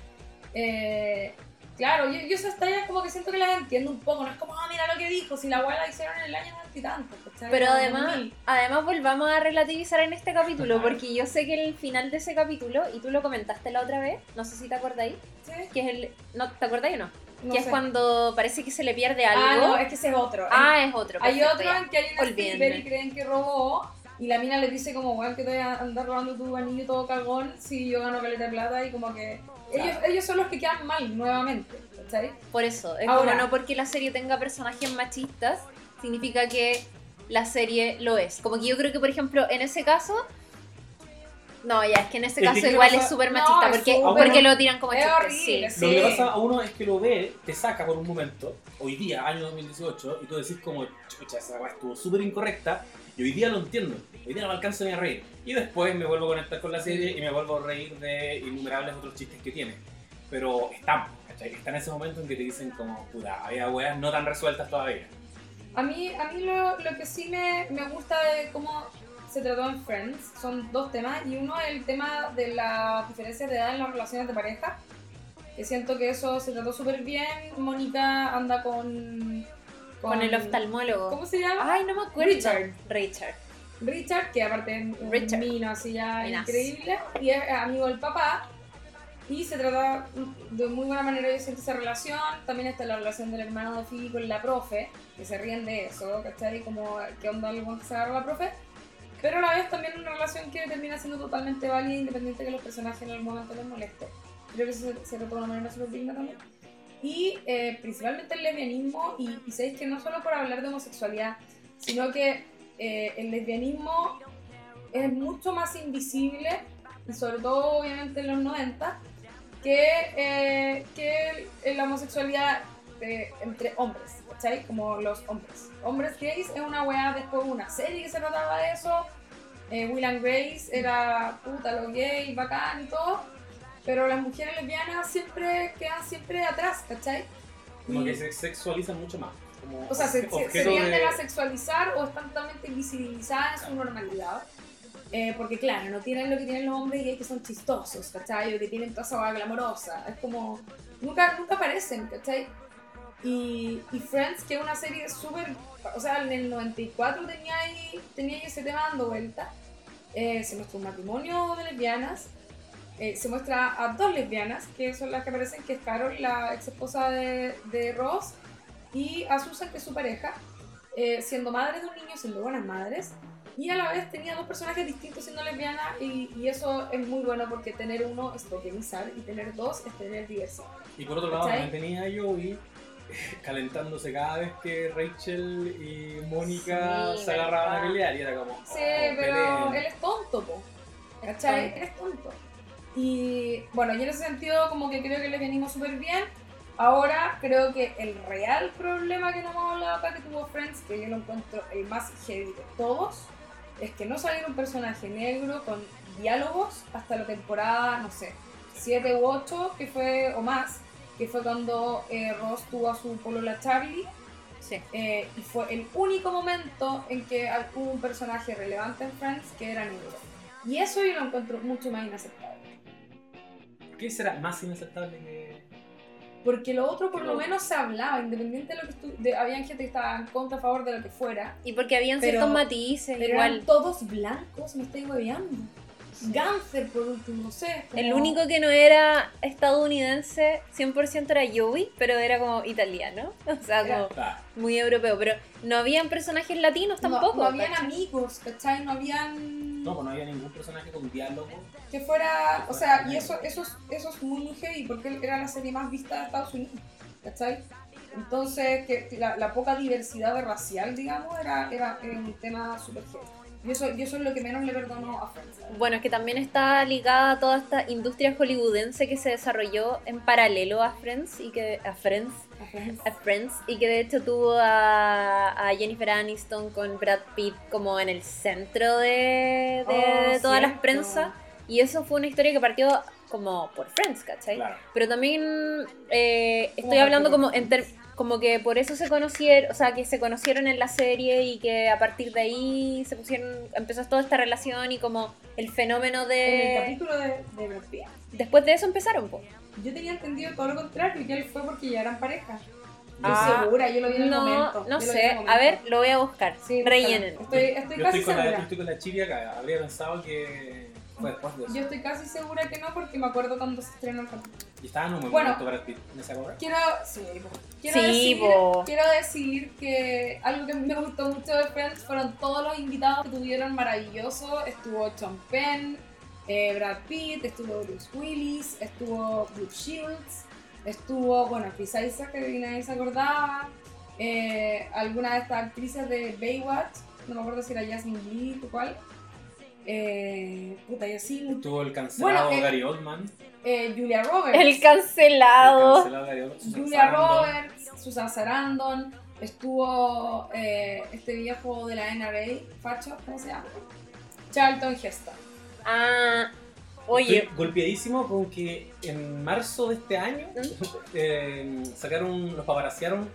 Eh, claro, yo, yo esas tallas como que siento que las entiendo un poco. No es como, ah, mira lo que dijo, si la weá la hicieron en el año 90 y tanto, ¿cachai? Pero además, 2000. además volvamos a relativizar en este capítulo, Ajá. porque yo sé que el final de ese capítulo, y tú lo comentaste la otra vez, no sé si te acordáis, ¿Sí? que es el... ¿No te acordáis o no? No que es cuando parece que se le pierde algo. Ah, no, es que ese es otro. Ah, es otro. Hay otro ya. en que stripper y creen que robó y la mina le dice como, weón, que te voy a andar robando tu anillo todo cagón si yo gano caleta de plata y como que... Ellos, ellos son los que quedan mal nuevamente, ¿cachai? Por eso, es Ahora- como no porque la serie tenga personajes machistas, significa que la serie lo es. Como que yo creo que, por ejemplo, en ese caso... No, ya, es que en ese caso ¿qué le igual pasa? es súper No, machista, es porque, súper- porque lo tiran como es chiste, horrible, sí. Lo que Sí. le pasa a uno es que lo ve, te saca por un momento, hoy día, año 2018, y tú decís como, chucha, esa weá estuvo súper incorrecta, y hoy día lo entiendo, hoy día no me alcanzo ni a reír. Y después me vuelvo a conectar con la serie y me vuelvo a reír de innumerables otros chistes que tiene. Pero están, ¿cachai? Está en ese momento en que te dicen como, puta, había weas no tan resueltas todavía. A mí, a mí lo, lo que sí me, me gusta de cómo se trató en Friends son dos temas y uno es el tema de las diferencias de edad en las relaciones de pareja que siento que eso se trató súper bien Mónica anda con, Con el oftalmólogo. ¿cómo se llama? Ay, no me acuerdo. Richard. Richard. Richard, que aparte es un mino así ya Minas. increíble, y es amigo del papá. Y se trata de muy buena manera, yo siento esa relación. También está la relación del hermano de Phoebe con la profe, que se ríen de eso, ¿cachai? Como que onda algo que se agarra la profe. Pero a la vez también una relación que termina siendo totalmente válida, independiente de que los personajes en algún momento les moleste. Creo que se, se trató de una manera súper digna también. Y eh, principalmente el lesbianismo, y, y sabéis que no solo por hablar de homosexualidad, sino que eh, el lesbianismo es mucho más invisible, sobre todo obviamente en los 90, que, eh, que la homosexualidad de- entre hombres, ¿cachai? Como los hombres. Hombres gays es una weá, después una serie que se trataba de eso, eh, Will and Grace era puta, lo gay, bacán y todo, pero las mujeres lesbianas siempre quedan siempre atrás, ¿cachai? Como Y- que se sexualizan mucho más. Como o sea, se, obje- se, se objeto tienden de- a sexualizar o están totalmente invisibilizadas en su normalidad. Eh, porque claro, no tienen lo que tienen los hombres gays que son chistosos, ¿cachai? O que tienen toda esa glamorosa. Es como... Nunca, nunca aparecen, ¿cachai? Y, y Friends, que es una serie súper... O sea, en el 94 tenía ahí, tenía ahí ese tema dando vuelta. Eh, se muestra un matrimonio de lesbianas. Eh, se muestra a dos lesbianas, que son las que aparecen, que es Carol, la ex esposa de, de Ross, y a Susan, que es su pareja, eh, siendo madres de un niño, siendo buenas madres, y a la vez tenía dos personajes distintos siendo lesbianas, y, y eso es muy bueno porque tener uno es tokenizar y tener dos es tener diversidad. Y por otro lado, ¿Cachai? también tenía a Joey, calentándose cada vez que Rachel y Mónica Sí, se agarraban a pelear y era como. Sí, oh, pero peleen. él es tonto, po. ¿Cachai? Él es tonto. Y bueno, y en ese sentido como que creo que le venimos súper bien. Ahora creo que el real problema que no hemos hablado acá que tuvo Friends, que yo lo encuentro el más heavy de todos, es que no saliera un personaje negro con diálogos hasta la temporada, no sé, 7 u 8, que fue, o más, que fue cuando eh, Ross tuvo a su polola Charlie Sí. eh, y fue el único momento en que hubo un personaje relevante en Friends que era negro. Y eso yo lo encuentro mucho más inaceptable. ¿Por qué será más inaceptable que.? Porque lo otro por lo lo- menos se hablaba, independiente de lo que estu de, había gente que estaba en contra, a favor de lo que fuera. Y porque habían Pero- ciertos matices, Pero igual. eran todos blancos, me estoy hueveando. Gáncer por último, no sé. como- El único que no era estadounidense 100% era Joey, pero era como italiano. O sea, Era- como muy europeo. Pero no habían personajes latinos No- tampoco. No, habían ¿cachai? amigos, ¿cachai? No habían... no, pues no había ningún personaje con diálogo. Que fuera, o sea, y eso, eso, es, eso es muy, muy heavy, porque era la serie más vista de Estados Unidos, ¿cachai? Entonces, que la, la poca diversidad racial, digamos, era, era, era un tema súper heavy. Y eso, y eso es lo que menos le perdono a Friends. Bueno, es que también está ligada a toda esta industria hollywoodense que se desarrolló en paralelo a Friends y que a Friends, A Friends. a Friends y que de hecho tuvo a, a Jennifer Aniston con Brad Pitt como en el centro de, de- Oh, todas las prensas y eso fue una historia que partió como por Friends, ¿cachai? Claro. Pero también eh, estoy ¿Cómo hablando como en como que por eso se conocieron, o sea, que se conocieron en la serie y que a partir de ahí se pusieron, empezó toda esta relación y como el fenómeno En el de... capítulo de, de Brad Después de eso empezaron, pues. yo tenía entendido todo lo contrario, que él fue porque ya eran pareja. Estoy Ah, segura, yo lo vi en el No, momento. no yo sé, momento. a ver, lo voy a buscar. Sí, Rellenen. Estoy, estoy yo, casi estoy con la, segura. yo estoy con la acá. Habría pensado que fue después de eso. Yo estoy casi segura que no porque me acuerdo cuando se estrenó el capítulo. Y estaba en un buen Bueno. momento para Pitt en esa época. Quiero, sí, quiero, Sí, decir, quiero decir que algo que me gustó mucho de Friends fueron todos los invitados que tuvieron maravilloso. Estuvo Sean Penn, eh, Brad Pitt, estuvo Bruce Willis, estuvo Brooke Shields, estuvo, bueno, Chris Isaac, que nadie se acordaba. Eh, algunas de estas actrices de Baywatch, no me acuerdo si era Jasmine Lee o cuál. Eh, puta, y así, Tuvo el cancelado Bueno, eh, Gary Oldman. eh, Julia Roberts. El El cancelado. Gary Oldman. Julia Sarandon. Roberts, Susan Sarandon, estuvo eh, este viejo de la NRA, Facho, ¿cómo se llama? Charlton Heston. Ah, oye, Estoy golpeadísimo con que en marzo de este año eh, sacaron, los paparaciaron,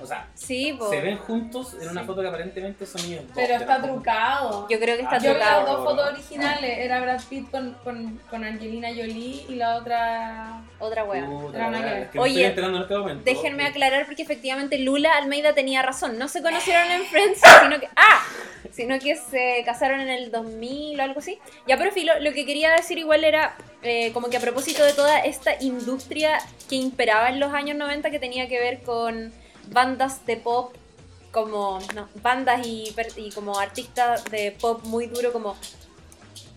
o sea, sí, se ven juntos en una Sí. foto que aparentemente son ellos. Pero está trucado. Yo creo que está Ah, Yo vi las trucado. dos trucado, fotos originales, era Brad Pitt con, con, con Angelina Jolie y la otra... Otra wea. Es que Oye, estoy enterando en este momento. Déjenme aclarar porque efectivamente Lula Almeida tenía razón. No se conocieron en Friends, sino que. ¡Ah! Sino que se casaron en el 2000 o algo así. Ya, pero filo, lo que quería decir igual era eh, como que a propósito de toda esta industria que imperaba en los años 90 que tenía que ver con bandas de pop como no, bandas y, como artistas de pop muy duro como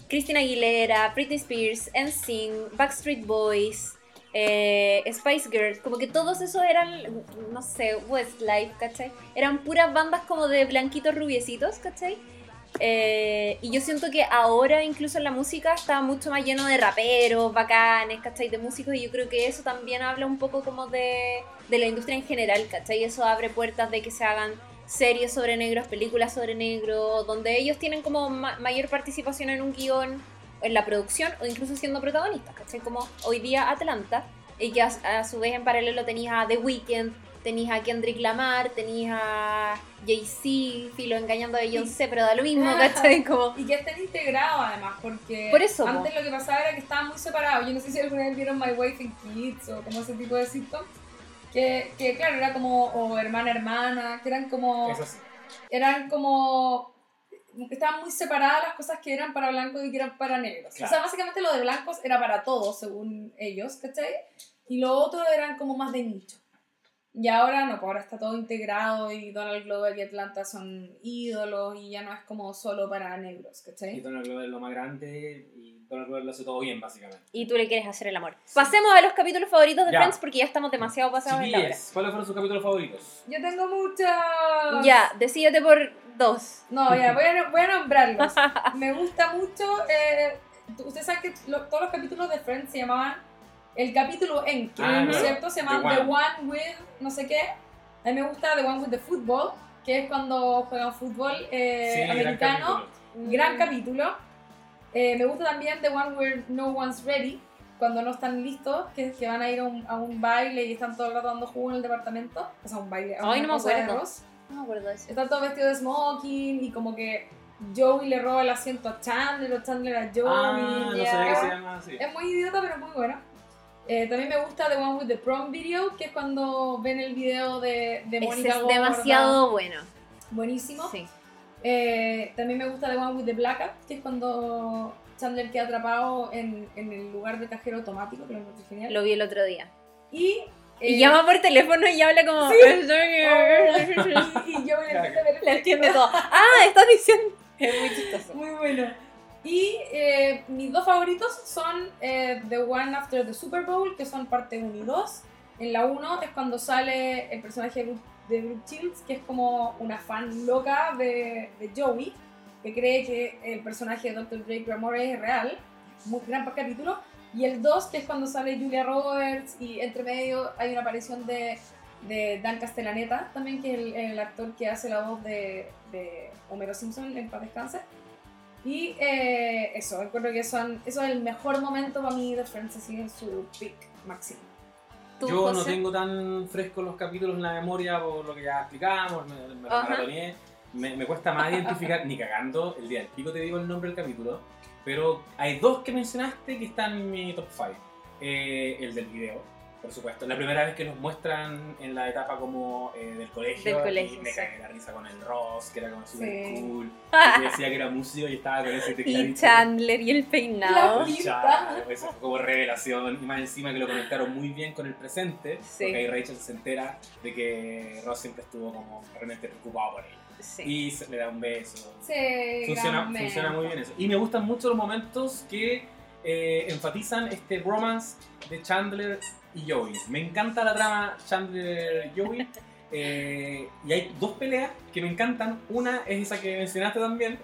Christina Aguilera, Britney Spears, NSYNC, Backstreet Boys, eh, Spice Girls, como que todos esos eran, no sé, Westlife, ¿cachai? Eran puras bandas como de blanquitos rubiecitos, ¿cachai? Eh, y yo siento que ahora incluso en la música está mucho más lleno de raperos, bacanes, ¿cachai? De músicos y yo creo que eso también habla un poco como de, de la industria en general, ¿cachai? Eso abre puertas de que se hagan series sobre negros, películas sobre negros, donde ellos tienen como ma- mayor participación en un guion, en la producción o incluso siendo protagonistas, ¿cachai? Como hoy día Atlanta, y que a, a su vez en paralelo tenías a The Weeknd, tenías a Kendrick Lamar, tenías a Jay-Z, filo engañando a Beyoncé, pero da lo mismo, ¿cachai? Como, Y que estén integrados además, porque Por eso, po. antes lo que pasaba era que estaban muy separados. Yo no sé si alguna vez vieron My Wife and Kids o como ese tipo de sitcoms. Que, que claro, era como, o hermana, hermana, que eran como, Eso sí. eran como, estaban muy separadas las cosas que eran para blancos y que eran para negros. O sea, Claro. básicamente lo de blancos era para todos, según ellos, ¿cachai? Y lo otro eran como más de nicho. Y ahora no, pues ahora está todo integrado y Donald Glover y Atlanta son ídolos y ya no es como solo para negros, Y ¿cachai? Donald Glover es lo más grande y Donald Glover lo hace todo bien, básicamente. Y tú le quieres hacer el amor. Pasemos a los capítulos favoritos de Ya. Friends porque ya estamos demasiado pasados en la hora. ¿cuáles fueron sus capítulos favoritos? Yo tengo muchas... Ya, decídete por dos. No, ya, voy a, voy a nombrarlos. Me gusta mucho. Eh, Ustedes saben que lo- todos los capítulos de Friends se llamaban el capítulo en que, Ah, ¿no cierto? Se llamaban The The One with no sé qué. A mí me gusta The One with the Football, que es cuando juegan fútbol eh, Sí, gran americano. capítulo. Gran capítulo. Eh, me gusta también The One Where No One's Ready, cuando no están listos, que, que van a ir a un, a un baile y están todo el rato dando jugo en el departamento. O sea, un baile. a Ay, no me acuerdo. No me acuerdo de eso. Están todos vestidos de smoking y como que Joey le roba el asiento a Chandler o Chandler a Joey. Ah, no sabía que se llama así. Es muy idiota, pero muy bueno. Eh, también me gusta The One with the Prom Video, que es cuando ven el video de, de Mónica es Gorda. demasiado bueno. Buenísimo. Sí. Eh, también me gusta The One with the Blackout, que es cuando Chandler queda atrapado en, en el lugar de cajero automático, que lo encuentro genial. Lo vi el otro día. Y, Y eh, llama por teléfono y habla como. Sí. oh, y, y yo Le entiendo todo. Ah, estás diciendo. Es muy chistoso. Muy bueno. Y eh, mis dos favoritos son eh, The One After the Super Bowl, que son parte 1 y 2. En la 1 es cuando sale el personaje de Brooke, Shields, que es como una fan loca de, de Joey, que cree que el personaje de Dr. Drake Ramore es real. Muy gran capítulo. Y el 2, que es cuando sale Julia Roberts y entre medio hay una aparición de, de Dan Castellaneta, también que es el, el actor que hace la voz de, de Homero Simpson en paz descanse. Y eh, eso, encuentro que son, eso es el mejor momento para mí de Friends, así en su peak máximo. ¿Tú, Yo no José? tengo tan frescos los capítulos en la memoria por lo que ya explicamos, me, me maratoneé. Me, me cuesta más identificar, ni cagando, el día del pico te digo el nombre del capítulo, pero hay dos que mencionaste que están en mi top 5. el del video, por supuesto. La primera vez que nos muestran en la etapa como eh, del colegio, Del colegio, y me sí. cagué la risa con el Ross, que era como super Sí. cool, que decía que era músico y estaba con ese Y tecladito. Chandler y el peinado. Chat, Eso fue como revelación. Y más encima que lo conectaron muy bien con el presente. Sí. Porque ahí Rachel se entera de que Ross siempre estuvo como realmente preocupado por ella. Sí. Y se- le da un beso. Sí, Funciona, funciona muy bien eso. Y me gustan mucho los momentos que eh, enfatizan este romance de Chandler y Joey. Me encanta la trama Chandler-Joey. eh, y hay dos peleas que me encantan. Una es esa que mencionaste también,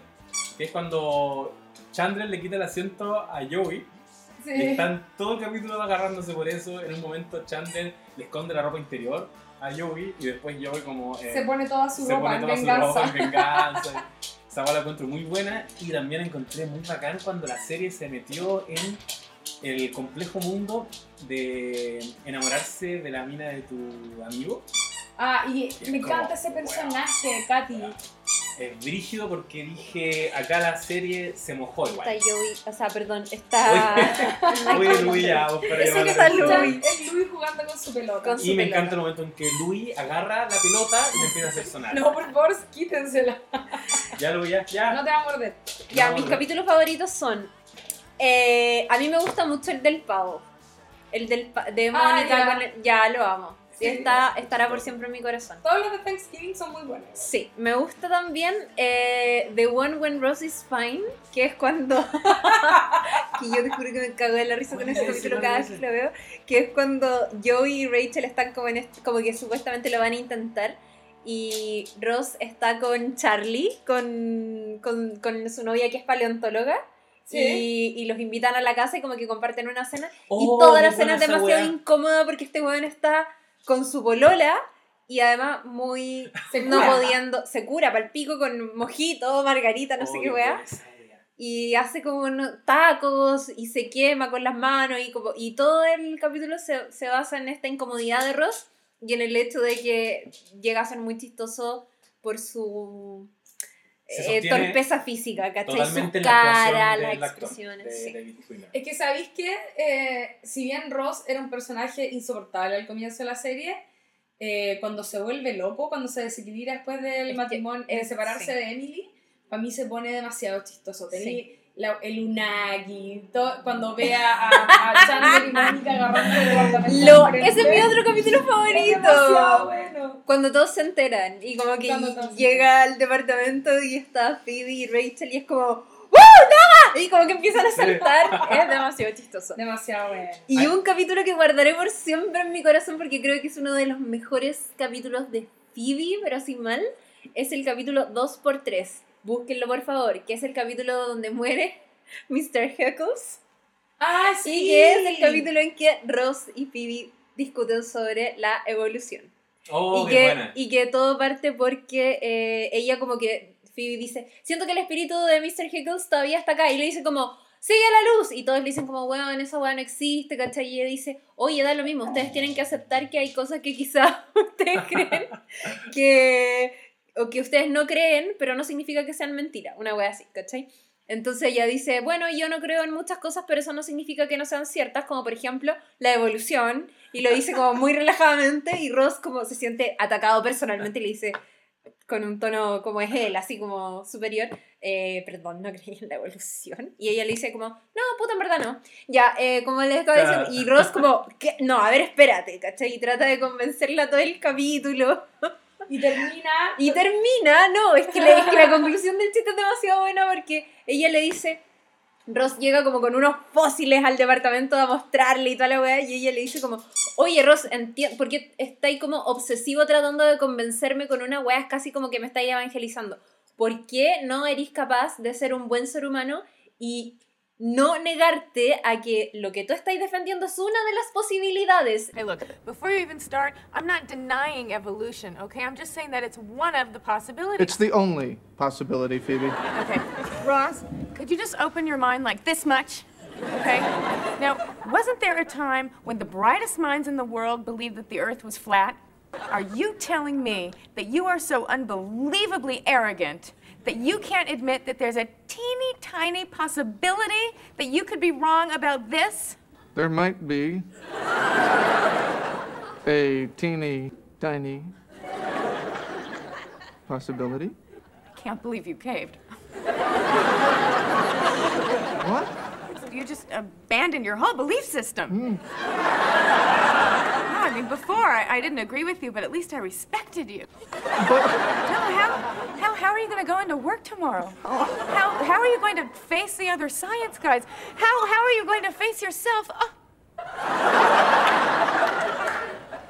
que es cuando Chandler le quita el asiento a Joey. Sí. Y están todo el capítulo agarrándose por eso. En un momento Chandler le esconde la ropa interior a Joey y después Joey como... eh, Se pone toda su se ropa pone en toda su venganza. ropa en venganza. Esa la encuentro muy buena y también encontré muy bacán cuando la serie se metió en el complejo mundo de enamorarse de la mina de tu amigo. Ah, y Es me como, encanta ese personaje, Katy. Es brígido porque dije, acá la serie se mojó Está igual. Joey, o sea, perdón, está. Oye, Luis, ya, vos para que está. Louis. Es Luis jugando con su pelota. Con su Y me pelota. encanta el momento en que Louis agarra la pelota y le empieza a hacer sonar. No, por favor, quítensela. Ya, Louis, ya, ya. No te va a morder. Ya, No, mis no. capítulos favoritos son. Eh, a mí me gusta mucho el del pavo. El del pa- de Ah, Mónica ya. con el- Ya lo amo. Sí. Está, estará por siempre en mi corazón. Todos los de Thanksgiving son muy buenos. Sí, me gusta también eh, The One When Rose is Fine, que es cuando. que yo te juro que me cago de la risa con ese capítulo cada vez que lo veo. Que es cuando Joey y Rachel están como, en este- como que supuestamente lo van a intentar. Y Ross está con Charlie, con, con, con su novia que es paleontóloga. Sí. Y, y los invitan a la casa y como que comparten una cena. y Oh, toda la cena es demasiado weá. incómoda porque este weón está con su polola y además muy Se no cura. pudiendo, se cura para el pico con mojito, margarita, no sé Oh, qué weá, y hace como tacos y se quema con las manos y, como, y todo el capítulo se, se basa en esta incomodidad de Ross y en el hecho de que llega a ser muy chistoso por su eh, torpeza física, ¿cachai? Su cara, las expresiones, de sí. Es que sabéis que, eh, si bien Ross era un personaje insoportable al comienzo de la serie, eh, cuando se vuelve loco, cuando se desequilibra después del matrimonio, de es- separarse sí. de Emily, para mí se pone demasiado chistoso. Tení Sí. La- el unagi, todo- cuando ve a, a, Chandler y Mónica agarrando el enfrente. ese es mi otro capítulo favorito. bueno. Cuando todos se enteran y como que llega al departamento y está Phoebe y Rachel y es como ¡Woo! ¡No! Y como que empiezan a saltar. es demasiado chistoso. Demasiado bueno. Y un capítulo que guardaré por siempre en mi corazón porque creo que es uno de los mejores capítulos de Phoebe, pero sin mal, es el capítulo 2x3. Búsquenlo por favor, que es el capítulo donde muere Mr. Heckles. Ah, sí. Y que es el capítulo en que Ross y Phoebe discuten sobre la evolución. Oh, y, qué que, buena. y que todo parte porque eh, ella como que, Phoebe dice, siento que el espíritu de Mr. Heckles todavía está acá. Y le dice como, sigue la luz. Y todos le dicen como, weón, esa weá no existe, ¿cachai? Y ella dice, oye, da lo mismo, ustedes tienen que aceptar que hay cosas que quizá ustedes creen que... o que ustedes no creen, pero no significa que sean mentiras. Una weá así, ¿cachai? Entonces ella dice, bueno, yo no creo en muchas cosas, pero eso no significa que no sean ciertas, como por ejemplo la evolución, y lo dice como muy relajadamente, y Ross como se siente atacado personalmente y le dice con un tono como es él, así como superior, eh, perdón, no creí en la evolución. Y ella le dice como, no, puta, en verdad no. Ya, eh, como les de decir, y Ross como, ¿qué? No, a ver, espérate, ¿cachai? Y trata de convencerla todo el capítulo. Y termina. Y termina, no, es que, la, es que la conclusión del chiste es demasiado buena porque ella le dice, Ross llega como con unos fósiles al departamento a mostrarle y toda la weá, y ella le dice como, oye Ross, entiendo, ¿por qué estáis como obsesivo tratando de convencerme con una weá? Es casi como que me estáis evangelizando. ¿Por qué no eres capaz de ser un buen ser humano y no negarte a que lo que tú estás defendiendo es una de las posibilidades? Hey, look, before you even start, I'm not denying evolution, okay? I'm just saying that it's one of the possibilities. It's the only possibility, Phoebe. Okay. Ross, could you just open your mind like this much? Okay? Now, wasn't there a time when the brightest minds in the world believed that the earth was flat? Are you telling me that you are so unbelievably arrogant that you can't admit that there's a teeny tiny possibility that you could be wrong about this? There might be a teeny tiny possibility. I Can't believe you caved. What? You just abandoned your whole belief system. No, I mean, before I, I didn't agree with you, but at least I respected you. But No, how, how, how are you going to go into work tomorrow? How, how are you going to face the other science guys? How, how are you going to face yourself? Oh,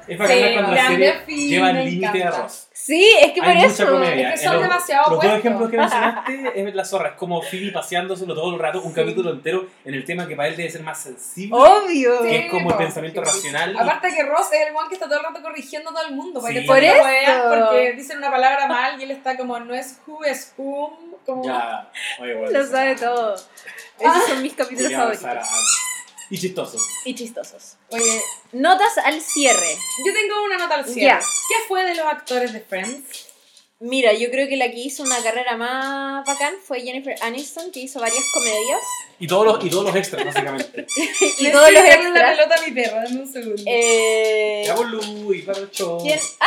Es bacana Sí, cuando la grande serie fin, lleva me al límite de arroz. Sí, es que por Hay mucha eso... comedia. es que son Los- demasiado Los dos opuestos. ejemplos que mencionaste es la zorra. Es como Phoebe paseándoselo todo el rato, un capítulo entero en el tema que para él debe ser más sensible. Obvio. que es como el po. pensamiento racional. y- Aparte que Ross es el one que está todo el rato corrigiendo a todo el mundo. Para Sí. Por eso. Porque dicen una palabra mal y él está como, no es who, es whom. Como... Ya, oye, bueno. Lo sabe todo. Esos son mis capítulos favoritos. avanzar a- Y chistoso. Y chistosos. Oye, Notas al cierre. yo tengo una nota al cierre. Ya. ¿Qué fue de los actores de Friends? Mira, yo creo que la que hizo una carrera más bacán fue Jennifer Aniston, que hizo varias comedias. Y todos los, y todos los extras, básicamente. y Le todos los dando la extras. pelota a mi perro, dame un segundo. Eh, Luis, para el show. ¿Quién? ¡Ah!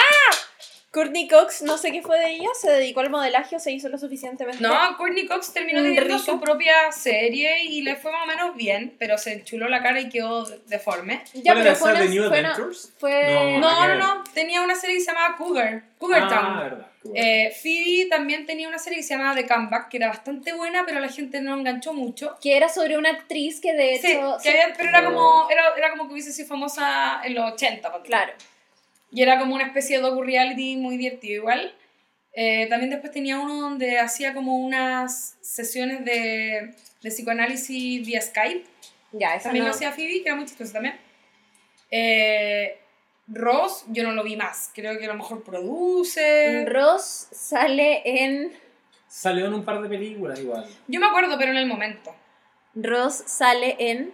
Courtney Cox, no sé qué fue de ella, se dedicó al modelaje o se hizo lo suficientemente. No, Courtney Cox terminó Mm, teniendo rica. su propia serie y le fue más o menos bien, pero se enchuló la cara y quedó deforme. Ya, ¿Cuál era pero fue una, de New fue una- Adventures? fue- No, No, no, tenía una serie que se llamaba Cougar, Cougar Ah, Town. verdad. Eh, Phoebe también tenía una serie que se llamaba The Comeback, que era bastante buena, pero la gente no enganchó mucho. que era sobre una actriz que de Sí, hecho... que había- pero era como, era, era como que hubiese sido famosa en los 80. ponte. Claro. Y era como una especie de docu-reality muy divertido igual. Eh, también después tenía uno donde hacía como unas sesiones de, de psicoanálisis vía Skype. Ya, esa También no. lo hacía Phoebe, que era muy chistoso también. Eh, Ross, yo no lo vi más. Creo que a lo mejor produce. Ross sale en... Salió en un par de películas igual. Yo me acuerdo, pero en el momento. Ross sale en...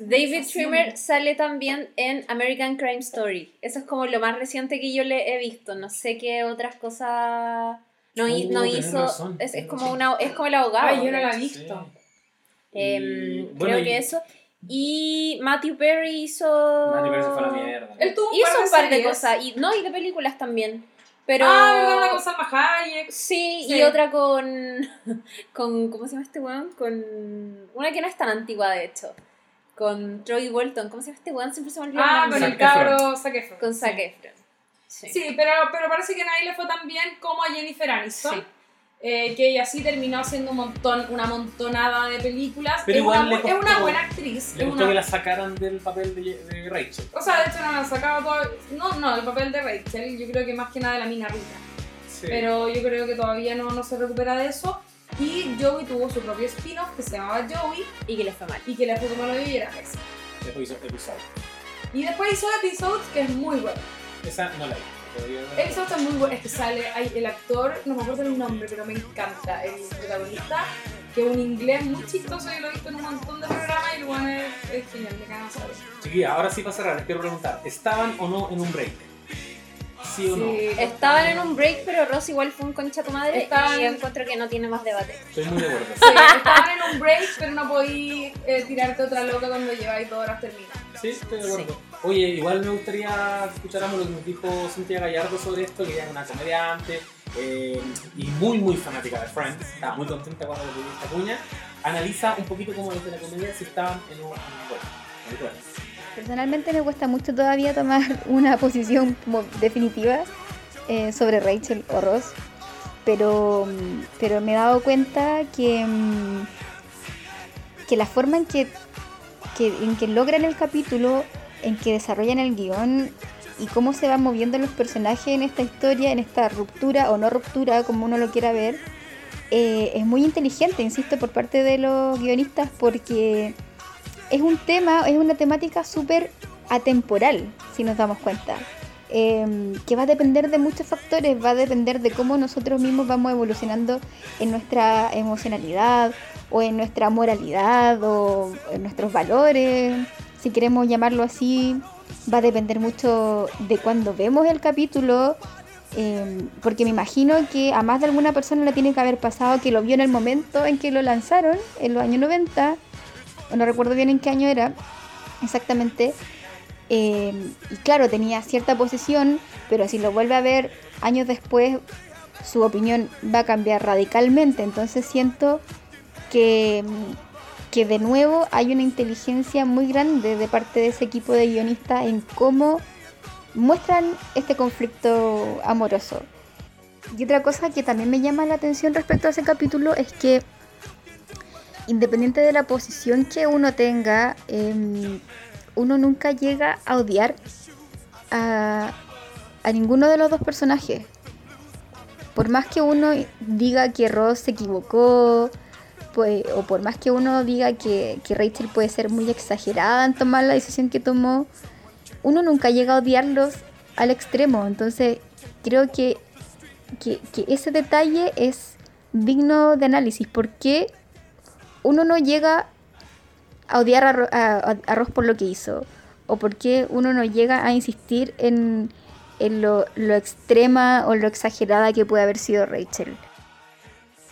David Trimmer sale también en American Crime Story. Eso es como lo más reciente que yo le he visto. No sé qué otras cosas... No, Oh, hizo... razón, es, como una, es como el abogado. Ay, yo no la he Sí. visto. Em, creo y- que eso. Y Matthew Perry hizo... Matthew Perry se fue a la mierda. Él tuvo un Hizo par de un par de series. cosas. Y, no, y de películas también. Pero... Ah, ¿verdad? Una con Salma Hayek. Sí, Sí. y otra con, con. ¿Cómo se llama este weón? Con. Una que no es tan antigua, de hecho. Con Troy Bolton. ¿Cómo se llama este weón? Siempre se me olvida Ah, con el cabro Zac Efron. Con Zac Sí. Efron. Sí. Sí, pero, pero parece que a nadie le fue tan bien como a Jennifer Aniston. Sí. Eh, que ella sí terminó haciendo un montón, una montonada de películas. Pero es, igual una, le bu- es una costó- buena actriz. Le es gustó una- que la sacaran del papel de, de Rachel. O sea, de hecho no la han sacado todo. No, no, el papel de Rachel. Yo creo que más que nada de la mina rica. Sí. Pero yo creo que todavía no, no se recupera de eso. Y Joey tuvo su propio spin-off que se llamaba Joey Y que le fue mal. y que le fue como lo viviera Rex. Después hizo episodio. Y después hizo Episodes que es muy bueno. Esa no la vi. Episodes es muy bueno. Es que sale hay el actor, no me acuerdo el nombre, pero me encanta. El protagonista, que es un inglés muy chistoso. Yo lo he visto en un montón de programas y el bueno es, es genial. Me saber. Chiquilla, ahora sí para cerrar, les quiero preguntar, ¿estaban o no en un break? ¿Sí o no? Sí, Estaban en un break, pero Ross igual fue un concha tu madre. Estaban- Y yo encuentro que no tiene más debate. Estoy muy de acuerdo. Sí, estaban en un break, pero no podí eh, tirarte otra loca cuando lleváis dos horas terminadas. Sí, estoy de acuerdo. Oye, igual me gustaría escucháramos lo que nos dijo Cintia Gallardo sobre esto, que ella es una comediante eh, y muy, muy fanática de Friends. Estaba muy contenta cuando le pedí esta cuña. Analiza un poquito como desde la comedia si estaban en un en un break. Personalmente me cuesta mucho todavía tomar una posición como definitiva eh, sobre Rachel o Ross, pero, mm, pero me he dado cuenta que, mm, que la forma en que, en que logran el capítulo, en que desarrollan el guion y cómo se van moviendo los personajes en esta historia, en esta ruptura o no ruptura, como uno lo quiera ver, eh, es muy inteligente, insisto, por parte de los guionistas, porque es un tema, es una temática súper atemporal, si nos damos cuenta. Eh, que va a depender de muchos factores, va a depender de cómo nosotros mismos vamos evolucionando en nuestra emocionalidad o en nuestra moralidad o en nuestros valores, si queremos llamarlo así, va a depender mucho de cuando vemos el capítulo, eh, porque me imagino que a más de alguna persona le tiene que haber pasado que lo vio en el momento en que lo lanzaron, en los años 90, no recuerdo bien en qué año era exactamente. eh, y claro, tenía cierta posición, pero si lo vuelve a ver años después, su opinión va a cambiar radicalmente. Entonces siento que, que de nuevo hay una inteligencia muy grande de parte de ese equipo de guionistas en cómo muestran este conflicto amoroso. Y otra cosa que también me llama la atención respecto a ese capítulo es que independiente de la posición que uno tenga, em, uno nunca llega a odiar a, a ninguno de los dos personajes. Por más que uno diga que Ross se equivocó, pues, o por más que uno diga que, Rachel puede ser muy exagerada en tomar la decisión que tomó, uno nunca llega a odiarlos al extremo. Entonces, creo que, que, que ese detalle es digno de análisis. ¿Por qué uno no llega a odiar a, a- Ross por lo que hizo? ¿O por qué uno no llega a insistir en, lo extrema o lo exagerada que puede haber sido Rachel?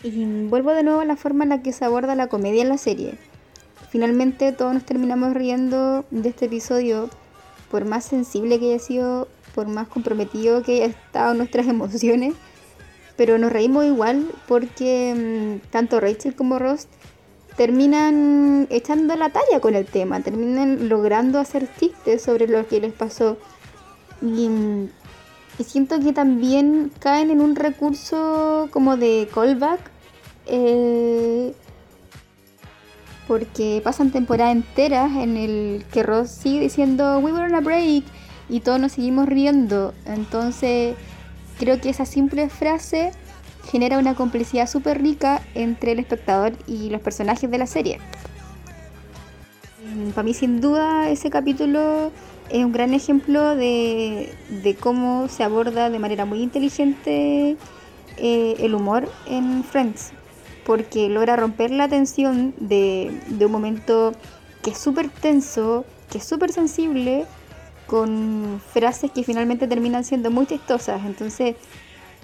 Y vuelvo de nuevo a la forma en la que se aborda la comedia en la serie. Finalmente todos nos terminamos riendo de este episodio, por más sensible que haya sido, por más comprometido que haya estado nuestras emociones, pero nos reímos igual porque mm, tanto Rachel como Ross terminan echando la talla con el tema, terminan logrando hacer chistes sobre lo que les pasó. Y, siento que también caen en un recurso como de callback, eh, porque pasan temporadas enteras en el que Ross sigue diciendo We were on a break y todos nos seguimos riendo. Entonces creo que esa simple frase genera una complicidad súper rica entre el espectador y los personajes de la serie. Mm, Para mí sin duda ese capítulo es un gran ejemplo de, de cómo se aborda de manera muy inteligente eh, el humor en Friends, porque logra romper la tensión de, de un momento que es súper tenso, que es súper sensible, con frases que finalmente terminan siendo muy chistosas. Entonces,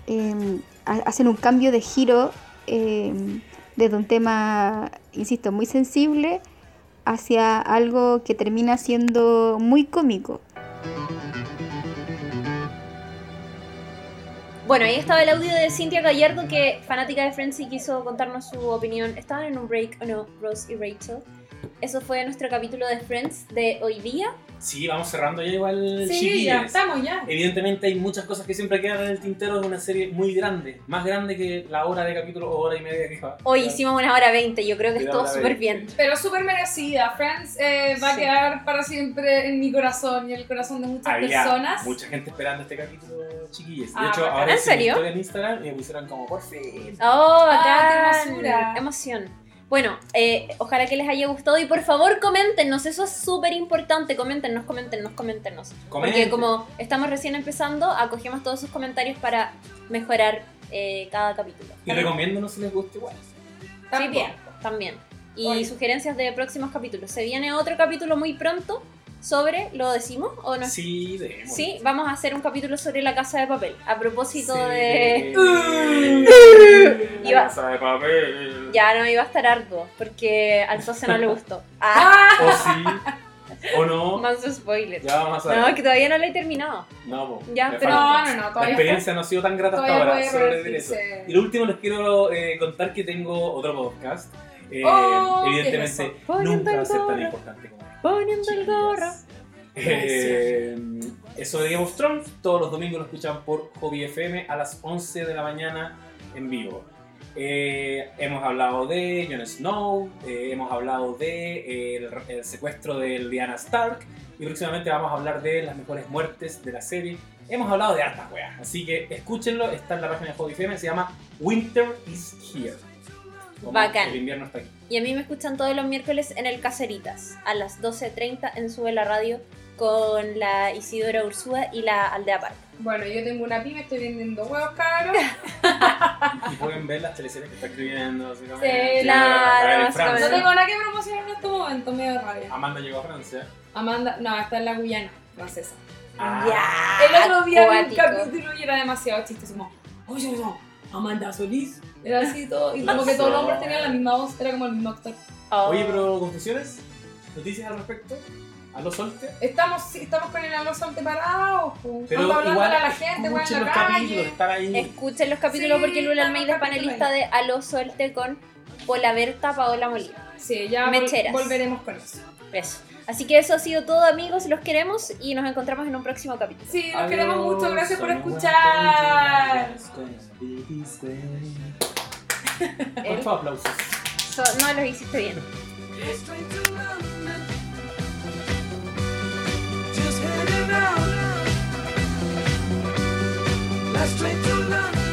ha- hacen un cambio de giro eh, desde un tema, insisto, muy sensible hacia algo que termina siendo muy cómico. Bueno, ahí estaba el audio de Cintia Gallardo, que fanática de Friends y quiso contarnos su opinión. Estaban en un break, ¿o no? Rose y Rachel. Eso fue nuestro capítulo de Friends de hoy día. Sí, vamos cerrando ya igual, Sí, chiquillos. ya estamos ya. Evidentemente hay muchas cosas que siempre quedan en el tintero de una serie muy grande, más grande que la hora de capítulo o hora y media que va. Hoy hicimos una hora 20, yo creo que estuvo súper 20. bien. Pero súper merecida. Friends eh, va a Sí. quedar para siempre en mi corazón y en el corazón de muchas Había personas. mucha gente esperando este capítulo, chiquillos. De Ah, hecho, ahora ¿En serio? en Instagram y me pusieron como, por fin. Oh, Ah, qué hermosura. Emoción. Bueno, eh, ojalá que les haya gustado y por favor coméntenos, eso es súper importante, coméntenos, coméntenos, coméntenos. Porque Comenten. como estamos recién empezando, acogemos todos sus comentarios para mejorar eh, cada capítulo. Y recomiéndonos si les gusta igual. Sí, También. bien, también. Y Oye. sugerencias de próximos capítulos. Se viene otro capítulo muy pronto sobre, ¿lo decimos o no? Sí, demos. Sí, vamos a hacer un capítulo sobre la casa de papel. A propósito Sí. de... La Iba- casa de papel. Ya no iba a estar arduo, porque al socio no le gustó. Ah, O sí, o no. más spoilers. Ya vamos a ver. No, que todavía no lo he terminado. No, po, Ya, pero-. No, no, no, La todavía experiencia no ha sido tan grata hasta ahora, eso. Y lo último les quiero eh, contar que tengo otro podcast. Eh, Oh, ¿qué es evidentemente nunca va a ser tan importante como. Poniendo el gorro. Eh, eso de Game of Thrones, todos los domingos lo escuchan por Hobby FM a las 11 de la mañana en vivo. Eh, hemos hablado de Jon Snow, eh, hemos hablado de el, el secuestro de Lyanna Stark y próximamente vamos a hablar de las mejores muertes de la serie. Hemos hablado de hartas weas, así que escúchenlo, está en la página de Hobby FM, se llama Winter is Here. Como Bacán. El invierno está aquí. Y a mí me escuchan todos los miércoles en el Caseritas, a las 12.30 en Sube la Radio, con la Isidora Ursúa y la Aldea Park. Bueno, yo tengo una pyme, estoy vendiendo huevos caros. Y pueden ver las teleseries que está escribiendo. Sí, claro. No Francia. tengo nada que promocionar en este momento, me da rabia. Amanda llegó a Francia. Amanda, no, está en la Guyana, francesa. Ah, Ya. El otro día vi un capítulo y era demasiado chistoso. Como, oye, no, Amanda Solís. Era así todo. Y como que todos los hombres tenían la misma voz, era como el mismo actor. Oh. Oye, pero confesiones, noticias al respecto. A los solte. Estamos, sí, estamos con el almuerzo separados. po. Pero Estamos hablando igual a la gente, weón, escuchen en los la capítulos, calle. están ahí. Escuchen los capítulos Sí, porque Lula Almeida es panelista de Aló Suelte con Pola Berta, Paola Molina. Sí, ya vol- Mecheras. volveremos con eso. Eso. Así que eso ha sido todo, amigos. Los queremos y nos encontramos en un próximo capítulo. Sí, los Adiós, queremos mucho. Gracias por escuchar. Por favor, aplausos. so- no los hiciste bien. Just hanging out. Last train to London.